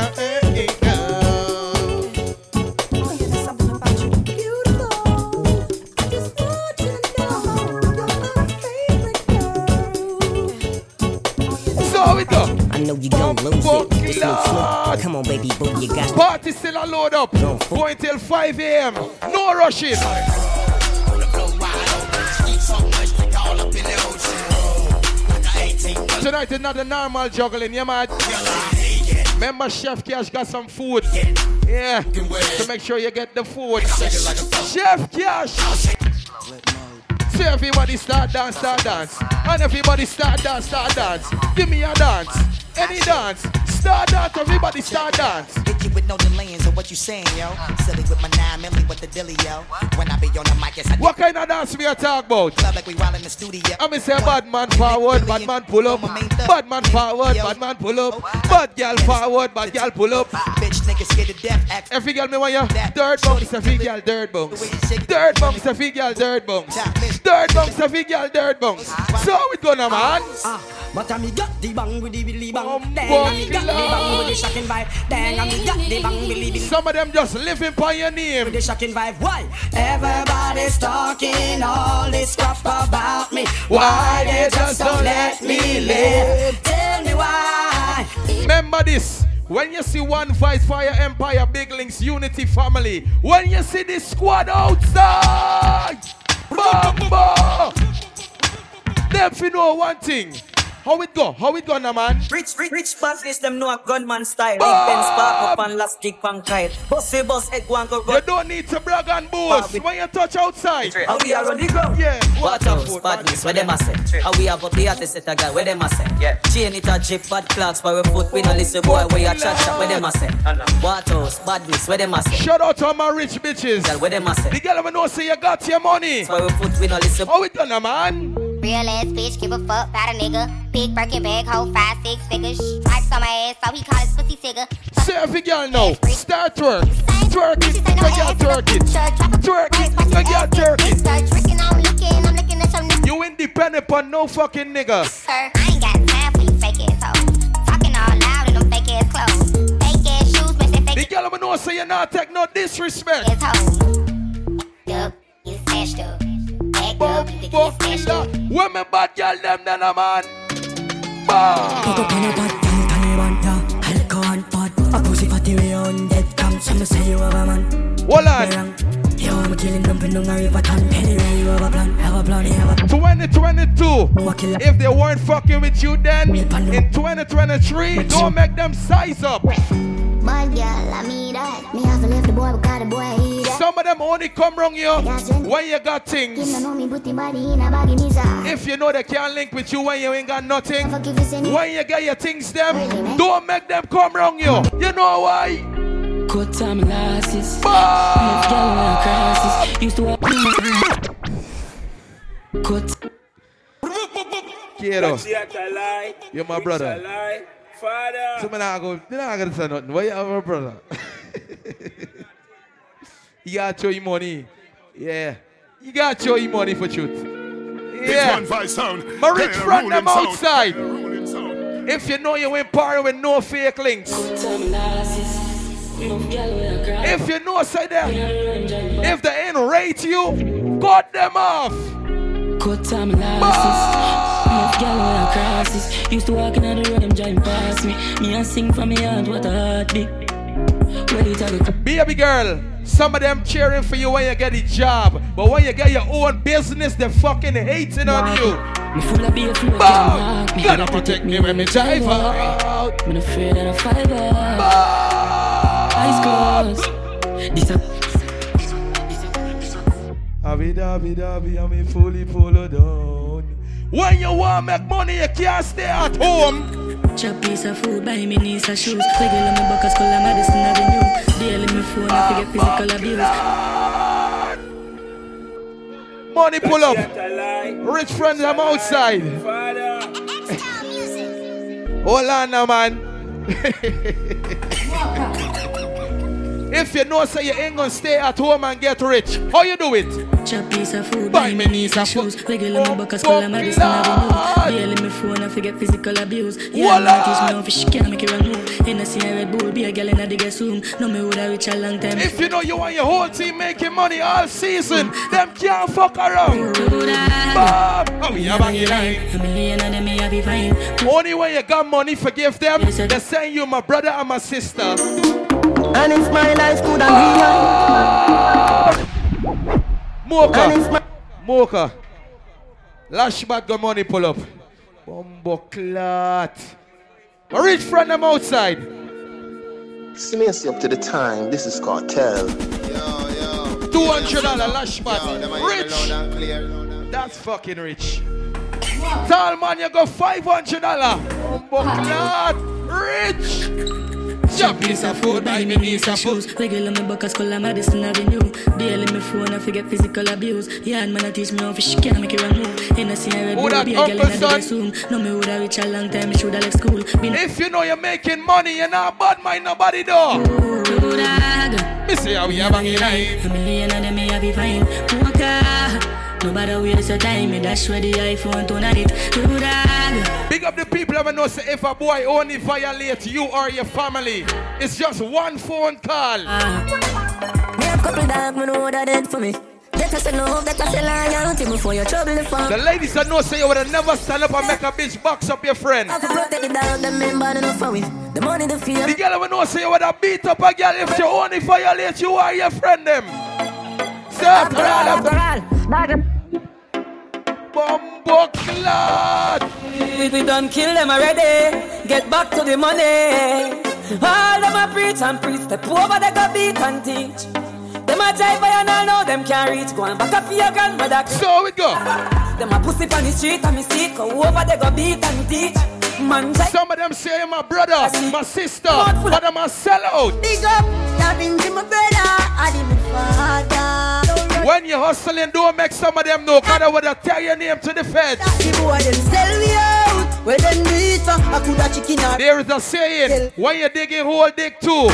how? I know you gon' lose it. This no fluke. Come on, baby boo, you got Party still a load up. Going till 5 a.m. No rushing. Tonight is not a normal juggling, yeah man. Remember Chef Cash got some food. Yeah. So make sure you get the food. Chef Cash. So everybody start dance, start dance. And everybody start dance, start dance. Give me a dance. Any dance. Start dance, everybody start dance. Hit you with no delaying, so what you saying, yo? Silly with my nine milli with the dilly, yo. When I be on the mic, yes, I What kind of dance we are talk about? club like we wild in the studio. I'm say bad man forward, bad man pull up. Bad man forward, bad man pull up. Oh, bad girl forward, bad girl pull up. Bitch niggas scared to death, act Every girl me want you. Dirt bunks, every girl dirt bunks. Dirt bunks, every girl dirt bunks. Dirt bunks, every girl dirt bunks. Uh-huh. So how it gonna uh-huh. man? Uh-huh. But I me got the bang with the billy bang. Then boy, I me got the bang with the shocking vibe. Then I me got the bang billy billy. Some of them just living by your name. With the shocking vibe. Why? Everybody's talking all this stuff about me. Why they just don't let me live? Tell me why. Remember this. When you see one Voice Fire Empire Big Links Unity Family, when you see this squad outside, Bamba! Them fi know one thing. How it go? How it go now, man? Rich, rich, rich business, them know a gunman style. Ah! Big Ben spark up and last kick pan kite. Bossy boss, egg one go You don't need to brag and boast when you touch outside. How we are on the ground? Yeah. Waterhouse, badness, where them a say? How we have up the artist set a guy, where them a say? Yeah. Chain it a drip, bad clocks for a foot. We no listen boy, where you chat chat, where them a say? Waterhouse, badness, where them a say? Shout out to all my rich bitches. Girl, where them a say? The girl me know say you got your money. For a foot, we no listen. How it done, now, man? Real ass bitch, give a fuck about a nigga. Big Birkin bag, hold five, six figures. Stripes on my ass, so he call his pussy figure. Say every girl now. Start twerk. Twerk it. Make y'all twerk it. Twerk it. Make y'all twerk it. Start tricking, I'm licking, I'm looking at your nigga. You independent upon no fucking nigga. Sir, I ain't got time for you fake ass hoes. Talking all loud in them fake ass clothes. Fake ass shoes, match that The fake girl me know say you not take no disrespect. ass Back up, you think you smashed up. When me bad girl them then a man. Put up on a bad girl, Taliban, yeah. Alcohol pot. A pussy fatty way on dead cam. Some say you have a man. Hold on. Yo, I'm killing them in the river town. Anyway, you have a plan, have a plan, have a 2022. If they weren't fucking with you then, in 2023, don't make them size up. Bad girl, I mean that. Me have to left the boy because the boy eat that. Some of them only come wrong you when you got things. know me, put him body in a bag in his eye. If you know they can't link with you when you ain't got nothing, when you get your things them, don't make them come wrong you. You know why? Cut time losses. Left girl wear crosses. Used to walk. Cut. Kiddo, She act you're my brother. Father. So me not go, me not gonna say nothing. Why you have a brother? you got your show you money. Yeah. You got your show you money for truth. Yeah. one. My rich Hey, friend them outside. If you know you ain't party with no fake links. If you know say them, if they ain't rate you, cut them off. Cut time losses. Left ah. girl wear crosses. Used to walk in on the road, them driving past me. Me and sing from me heart, what a heartbeat. Ready to go. Baby girl, some of them cheering for you when you get a job, but when you get your own business, they're fucking hating on you. Me full of beer, full of Bow. me. Gotta protect me when me drive out. Me afraid that I fiber. Eyes closed. This a Abby dabby dabby, me fully pull her down. When you want make money, you can't stay at home. Chop piece of food, buy me niece a shoes. Regular me buckets, color Madison Avenue. Daily me phone, I forget physical abuse. Money pull up. Rich friends, I'm outside. Hold on now, man. if you know say you ain't gonna stay at home and get rich, how you do it? Chop piece of food, buy me niece a shoes. Regular me buckets, color Madison Avenue. Daily me phone, I forget physical abuse. Yeah, Voila. me teach me how fish can't make it run move. Hennessy and Red Bull, be a girl in a guest room. No me woulda rich a long time. If you know you want your whole team making money all season, them can't fuck around. Bob, oh, we have a line. A million of them me have be fine. Only when you got money, forgive them. They're saying you my brother and my sister. And if my life could have been Mocha. Mocha. Lash back the money pull up. Bumbo clot. A rich friend them outside. See up to the time. This is cartel. Two hundred dollar lash back. Rich. That's fucking rich. Tall man, you go five hundred dollar. Bumbo clot. Rich. Piece of food, buy me a shoes. Regular me buckets, color Madison Avenue. Daily me phone, I forget physical abuse. Yeah, and man, I teach me how fish can't make it run move. Hennessy and Red Who Bull, that be a girl in a Son? guest room. No me woulda rich a long time, me shoulda left school. Been If you know you're making money, you're not bad mind nobody though. Me say how we have a life. A million of them me have be fine. Walker. Nobody waste your time, me dash where the iPhone turn on it. Do that. Big up the people ever know say if a boy only violate you or your family, it's just one phone call. Ah. Me have couple dog, me know what that dead for me. Better say no, better say loyalty before you trouble the phone. The ladies that know say you would have never stand up and make a bitch box up your friend. Have to protect the dog, them men bad enough. The money, the fear. The girl ever know say you would have beat up a girl if she only violate you or your friend them. Say after all, after Bumbo clot. We, we done kill them already. Get back to the money. All them a preach and preach. Step over they go beat and teach. Them a drive by and all know them can't reach. Go and back up for your grandmother. So we go. Them a pussy on the street and me see it. Go over they go beat and teach. Man, drive. Some of them say my brother, my sister, but I'm a sellout. Big up, that means my brother, and my father. When you're hustling, don't make some of them know, cause I would have tell your name to the feds. The boy them sell me out, where them do? I could have chicken or There is a saying, when you're digging hole, dig two.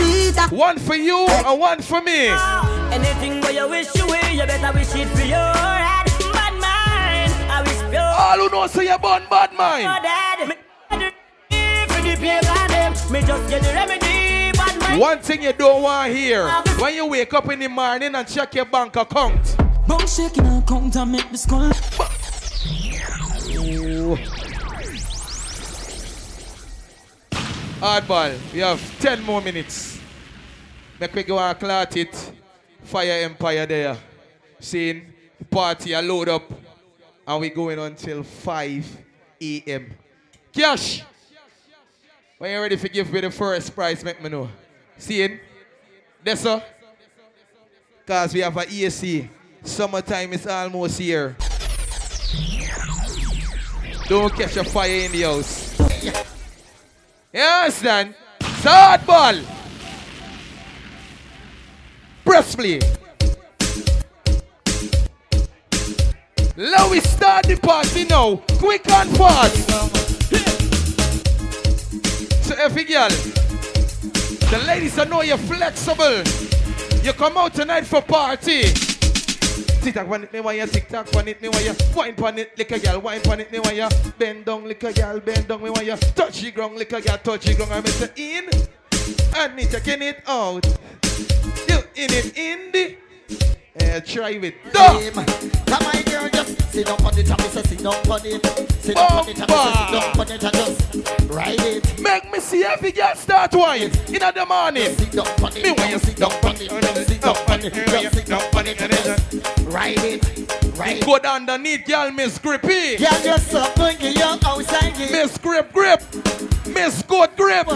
One for you and one for me. Ah. Anything where you wish you will, you better wish it for your head. Bad mind, I wish pure. All who know say you're born bad mind. Dad, me for the paper them, me just get the remedy. One thing you don't want hear, when you wake up in the morning and check your bank account. Bone shaking her count and make me skull. Hardball, we have 10 more minutes. Make we go and clot it. Fire Empire there. Seeing party a load up. And we going until 5 a.m. Cash! When you ready to give me the first prize, make me know. Seeing? That's so. Cause we have a ESC. Summertime is almost here. Don't catch a fire in the house. You understand? Start ball. Press play. Let we start the party now. Quick and fast. So every girl, the ladies I know you're flexible. You come out tonight for party. Tick tock on it, me want you tick tock on it, me want you wine on it, lick a girl, wine on it, me want you bend down, lick a girl, bend down, me want you touch the ground, lick a girl, touch the ground. I'm. In and me taking it out. You in it, in the. Uh, try it. Come on, girl, just sit down on the top, say sit down on it. Sit down on the top, say sit down on it and just ride it. Make me see every girl start wine in the morning. Sit down on it, Me want you sit down on it, sit down on it, just sit down on it and just ride it, ride it. Go down underneath, girl, Miss Grippy. Girl, just up and get your outside. Miss Grip Grip. Miss Good Grip.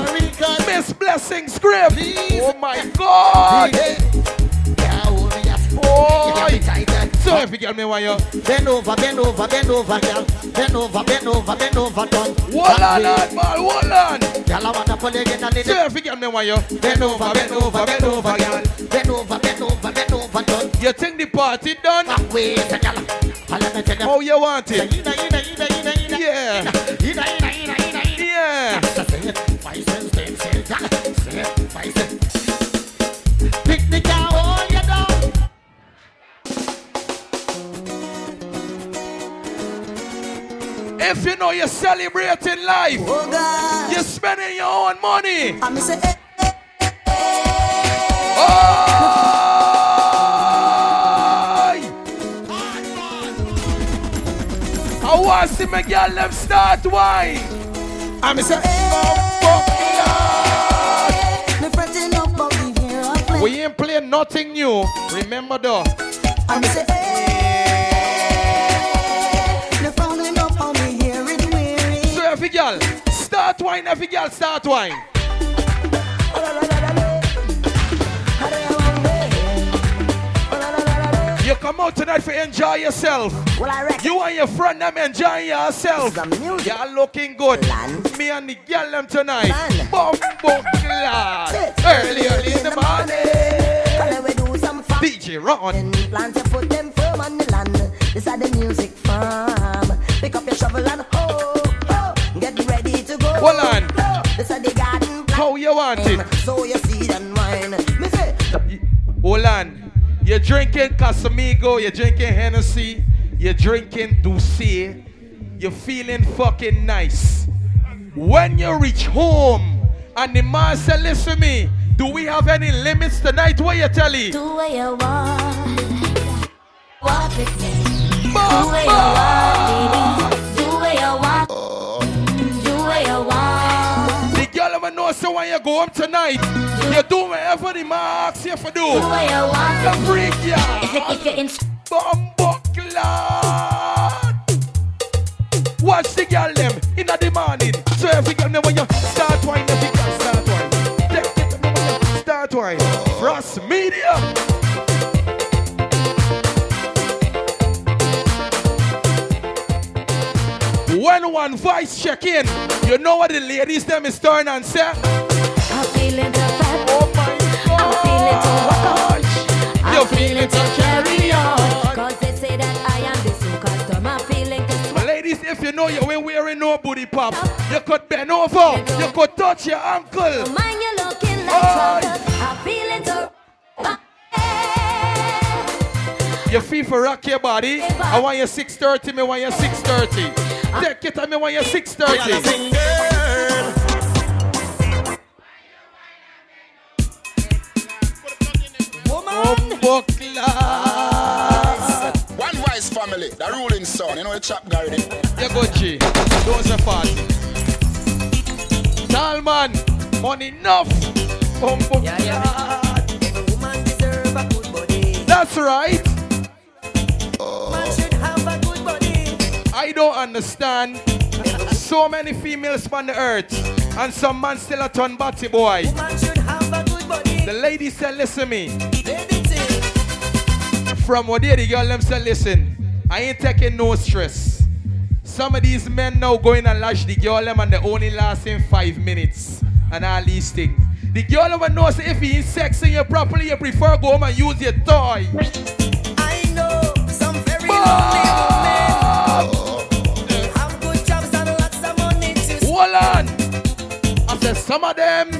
Miss Blessings Grip. Oh my God. Boy. So every girl me want you Bend over, bend over, bend over, girl. Bend over, bend over, bend over, down. Hold on, hard ball, hold on. Girl, I wanna pull again and So every girl me want you Bend over, bend over, bend over, girl. Bend over, bend over, bend over, down. You think the party done? Wait, girl. And let me tell you. How you want it? Yeah. Ina. Yeah. If you know you're celebrating life, oh, you're spending your own money. I'm say, eh, eh, eh. I want to see my girl them start wine. I'm say, eh, me fretting up about the year I we ain't playing nothing new. Remember though. I'm say, wine, every girl start wine. You come out tonight for enjoy yourself. Well, I reckon. You and your friend them enjoying yourself. You're looking good. Me and the girl them tonight. Bum bum glad. Early, early in the morning. DJ Ron. Plant your foot them firm on the land. This are the music farm. Pick up your shovel and Hold on. This are the garden. How you want it? Um, Sow your seed and wine. Me say, Hold on. You're drinking Casamigo, you're drinking Hennessy, you're drinking Douce, you're feeling fucking nice. When you reach home and the man say, listen to me, do we have any limits tonight? What you tell you? Do what you want. Walk with me. Do so when you go home tonight, you do whatever the man asks you for do. Do what you want. The freak ya. You- if you're in Bumbo clot. Watch the girl them in the morning. So every girl me when you start wine, every girl start wine. Take it when you start wine. Frost media. When one voice check in, you know what the ladies them is turn and say. I'm feeling to fat. Oh my I'm feeling to walk out. You're feeling to carry on. Cause they say that I am the so-called. I'm feeling to Ladies, if you know you ain't wearing no booty pop, you could bend over, you could touch your ankle. Mind you looking like oh. trouble. I'm feeling to You feel for rock your body. I want you 630, me want you 630. Uh. Take it, I me want you 630. One Voice family, the ruling son, you know the chap garden. You go G, those are fast. Tall man, money enough. Bum, bum, That's right. I don't understand. So many females on the earth, and some man still a ton batty boy. The lady said, listen me. From what the girl them say, listen, I ain't taking no stress. Some of these men now going and lash the girl them and they only lasting five minutes and all these things. The girl ever knows if he is sexing you properly, you prefer go home and use your toy. I know some very lonely women have good jobs and lots of money to Hold on. I said some of them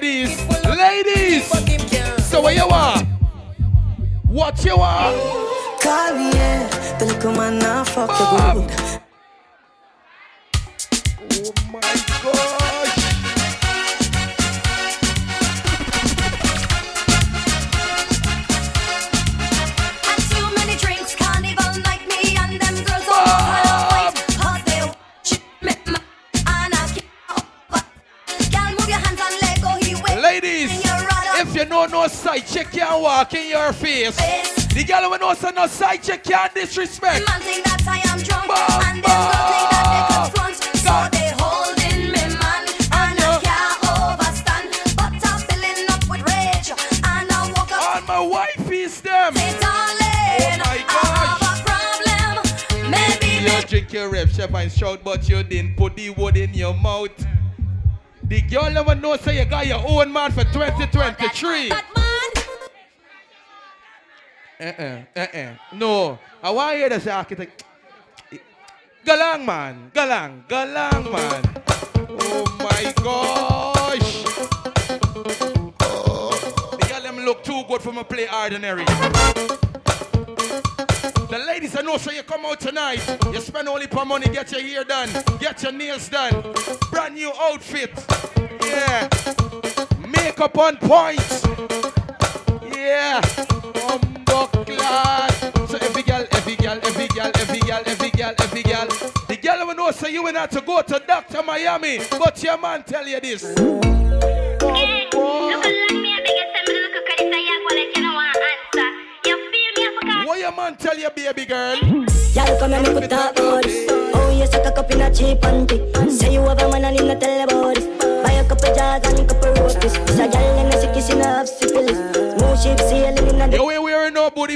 ladies? Ladies! So what you want? What you want? Call me, yeah. The little man now fuck you good. Face. The girl who knows no side check can't disrespect. Man think that I am drunk and them girls think that they can front. So they holding me, man, and I can't overstand. But I'm filling up with rage and I woke up. On my wife is them. Say, darling, Oh my I have a problem. Maybe You drink your rep chef and shout, but you didn't put the wood in your mouth. The girl never know say you got your own man for 2023. Uh-uh, uh-uh. No. I want to hear the say architect. Galang man. Galang. Galang man. Oh my gosh. The girl them look too good for me play ordinary. The ladies I know so you come out tonight. You spend only per money, get your hair done, get your nails done, brand new outfit. Yeah. Makeup on point. Yeah. Oh Humbuck class. So every girl, every girl, every girl, every girl, every girl, every girl. The girl will know so you will not to go to Dr. Miami. But your man tell you this. What your man tell you, baby girl? Y'all come and make we talk. Oh, you suck a cup in a cheap panty. Say you have a man and him not tell about this. Buy a couple jars and a couple roasties.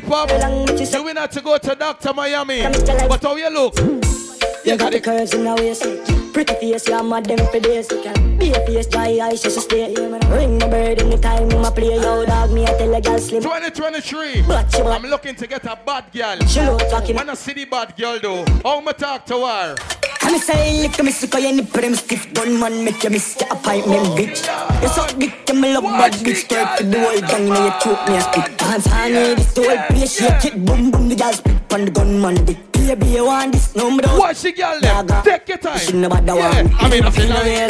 Booty pop. You will not to go to Dr. Miami. But how you look? You got the curves in the waist. Pretty face, yeah, mad them for days. Be a face, dry eyes, just stay. Ring my bird anytime my play. Yo, dog, me, I tell a gal slim. 2023. I'm looking to get a bad girl. She look fucking- When I see the bad girl though, how me talk to her? I'm say lick me sick of your nipple them stiff gun man make you miss your appointment bitch. You so dick you me love bad bitch straight to the whole gang now you choke me a spit. Dance on me this the whole place shake it boom boom the girl spit on the gun man dick. Baby you want this no me don't. Watch the girl them. Take your time. She never the one. I mean, I feel like- way.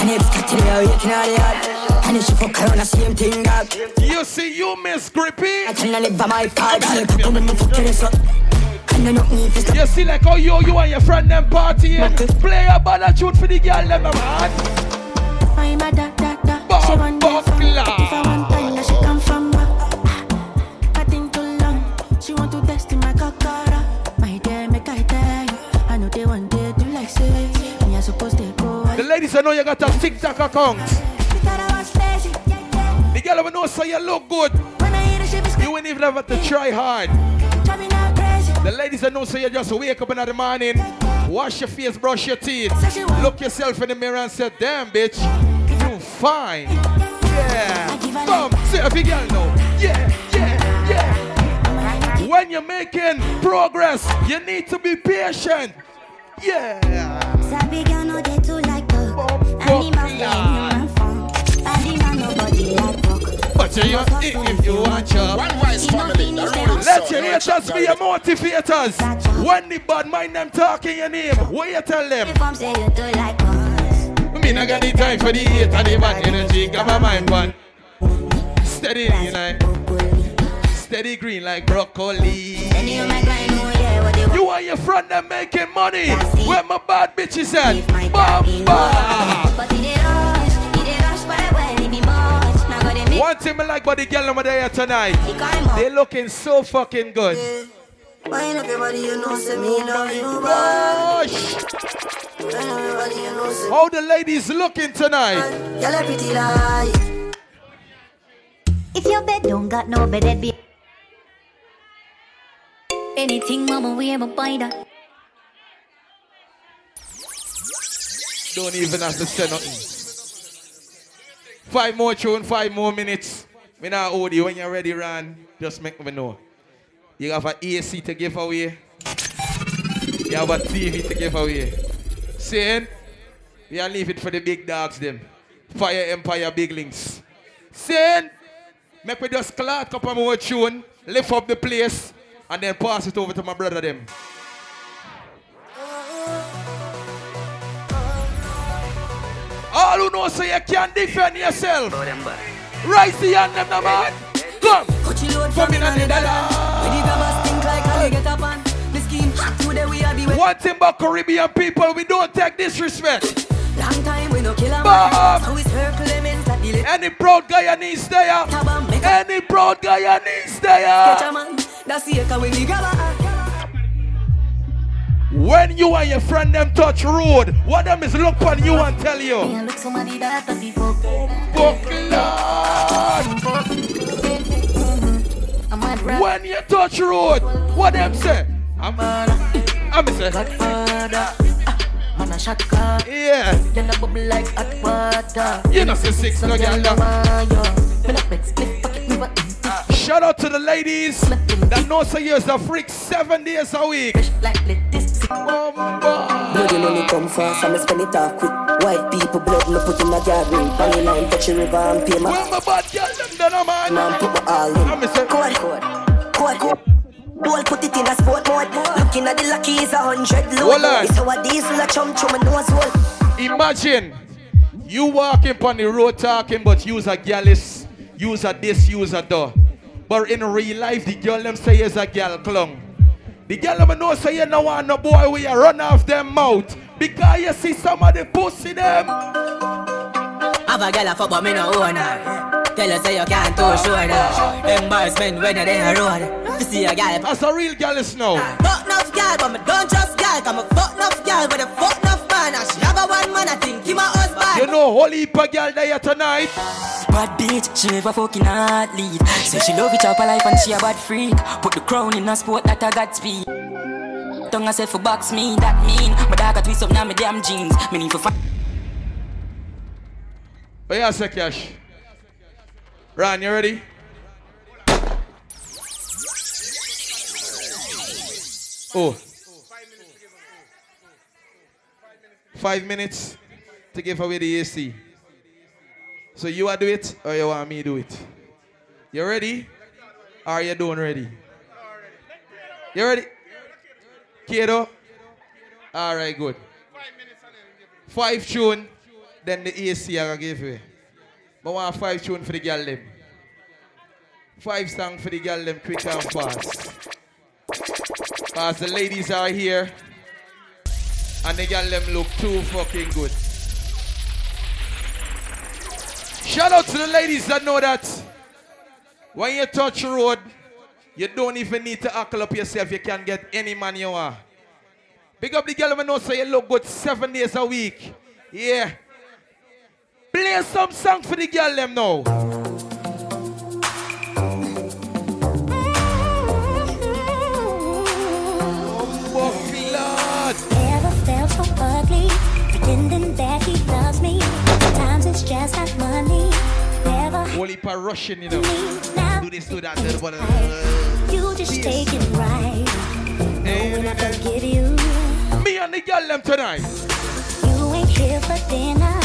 And it's got to the waiting on the yard. And she fuck around the same thing that. You see you miss Grippy? I cannot live by my card. I come me fuck you this up. And I don't need this. You see like how you, you and your friend them partying. Play a bad tune for the girl them man. I'm a da da da. She want that from. If I want time, now she come from me. I think too long. She want to test in my cockara. My dear, make I tell you. I know they want to do like say. Me I supposed to go. The ladies I know you got a TikTok account. Thought I was lazy. The girl will know so you look good. When I hear the You ain't even have to try hard. Driving out crazy. The ladies that know so you just wake up in the morning, wash your face, brush your teeth, look yourself in the mirror and say, damn bitch, you fine. Yeah. Boom. See every girl know. Yeah, yeah, yeah. When you're making progress, you need to be patient. Yeah. No But you if, if you want your One Voice family, Let your no haters chat be your motivators. When the bad mind them talking your name, what you tell them? If I'm say you too like us. Me not got the time for the hate and the bad energy. Got my mind one. Steady like steady green like broccoli. You and your friend them making money. Where my bad bitches at? Bamba. Me like about the girl over there tonight. They looking so fucking good. Wine up your you know, say me love you, boy. Wine up your body, you know, How the ladies looking tonight? Girl, a pretty lie. If your bed don't got no bed, it be anything, mama, we ever buy that. Don't even have to say nothing. Five more tune, five more minutes. Me now hold you when you're ready, Ran. Just make me know. You have an AC to give away. You have a TV to give away. Saying, we are leave it for the big dogs them. Fire Empire big links. Saying, make me just clock up on more tune, lift up the place, and then pass it over to my brother them. All who know so you can defend yourself. Rise the hand them now, man. Come. Cut load Come from in in on on the the dollar. When the grabbers think like how you get up on the scheme hot today we are the. One thing about Caribbean people, we don't take disrespect. Long time we no kill a Bob. man. So we circle them in like Any proud guy needs there. Any proud guy needs Catch a man. That's the echo when the grabber. When you and your friend them touch road, what them is look on you and tell you. Yeah, look somebody that the people. I'm a rap. When you touch road, what them say? I'm I'm say. Man a shot car. Yeah. Then a bubble like hot water. You know say six no now. Me no bet split pocket me but Shout out to the ladies that know say you're a freak seven days a week. Bloody money come fast, I'ma spend it off quick. White people blood me put in a gathering. Pangy line touch the river and pay my. Where my bad girl them done, man? Man put my all in. Code, code, code, code. Don't put it in a sport mode. Looking at the lucky is a hundred Hold load. on. It's our diesel a chum chum and nose hole. Imagine you walking on the road talking, but use a gallus, use a this, use a that. But in real life, the girl them say is a girl clung. The girl them know say you no want no boy where you run off them mouth because you see some of the pussy them. Have a girl a fuck but me no own her. Tell her say you can't too sure her. Embarrassment when you're a road. To see a girl. That's a real gallus now. Fuck enough girl, but me don't trust girl. Cause me fuck enough girl with a fuck enough man. And she have a one man, I think he my husband. You know, whole heap of girl there tonight. Bad bitch, she never fucking athlete. Say she love it up her life and she a bad freak. Put the crown in a sport that I got speed. Tongue I said for box me, that mean. My dog a twist up now my damn jeans. Me need for find. But oh, yeah, say cash. Ron, you ready? Oh. Five minutes to give away the AC. So you want do it or you want me to do it? You ready? Are you doing ready? You ready? Kato? All right, good. Five tune, then the AC I gonna give you. But want five tune for the girl them. Five song for the girl them quick and fast. As the ladies are here and the girl them look too fucking good. Shout out to the ladies that know that when you touch road, you don't even need to huckle up yourself. You can get any man you are. Big up the girl know so you look good seven days a week. Yeah. Play some song for the girl them now. It's just not money. Never heap of Russian, you know. Do this, do that, do that. you just take it right. Knowing I forgive you. Me and the girl them tonight. You ain't here for dinner,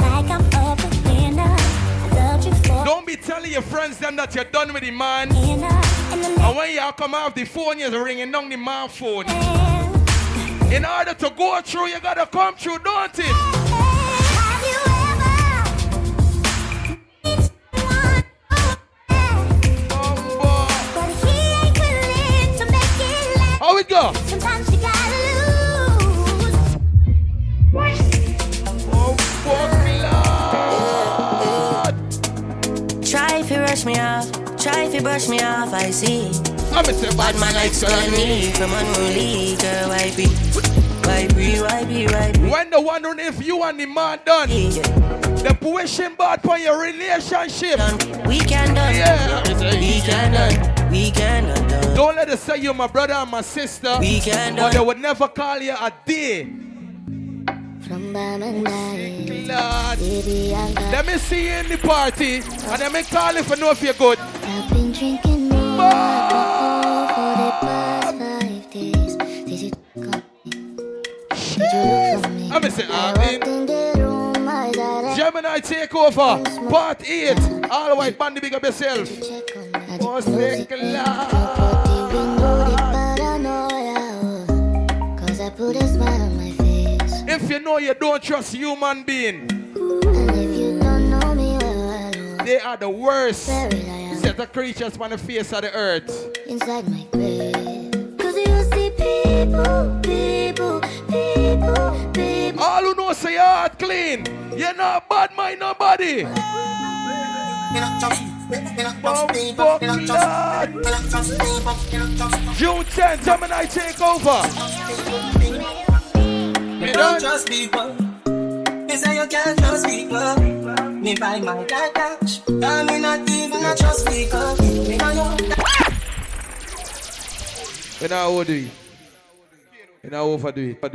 like I'm up for dinner. I loved you for Don't be telling your friends them that you're done with the man. And when y'all come off the phone, you're ringing down the man phone. In order to go through, you gotta come through, don't it? Brush me off. Try to brush me off, I see. I'm a Bad man like Sonny from unruly girl. Why be? When the wondering if you and the man done, the pushing bad for your relationship. We can done. Yeah, We can done. We can done. Don't let us say you're my brother and my sister. We can But done. they would never call you a day. Let me see you in the party, and let me call if I know if you're good. I've been drinking more for the past five days. Did you come? Did you look for me? Say, I I mean, walked in the room, I got a Gemini take over. Part 8. All white band, big up yourself. Most. Oh, Cause I put a smile on my face. If you know you don't trust human being, And if you don't know me well, well, they are the worst set of creatures on the face of the earth. inside my grave. Cause you see people, people, people, people. All who know say your heart clean. You're not bad mind nobody. Oh, June 10th, Gemini take over. Me don't trust people. Me say you can't trust people. Me buy my cat cash. And me not even a trust people. Me know you. We now overdo it. We now overdo it. Overdo it.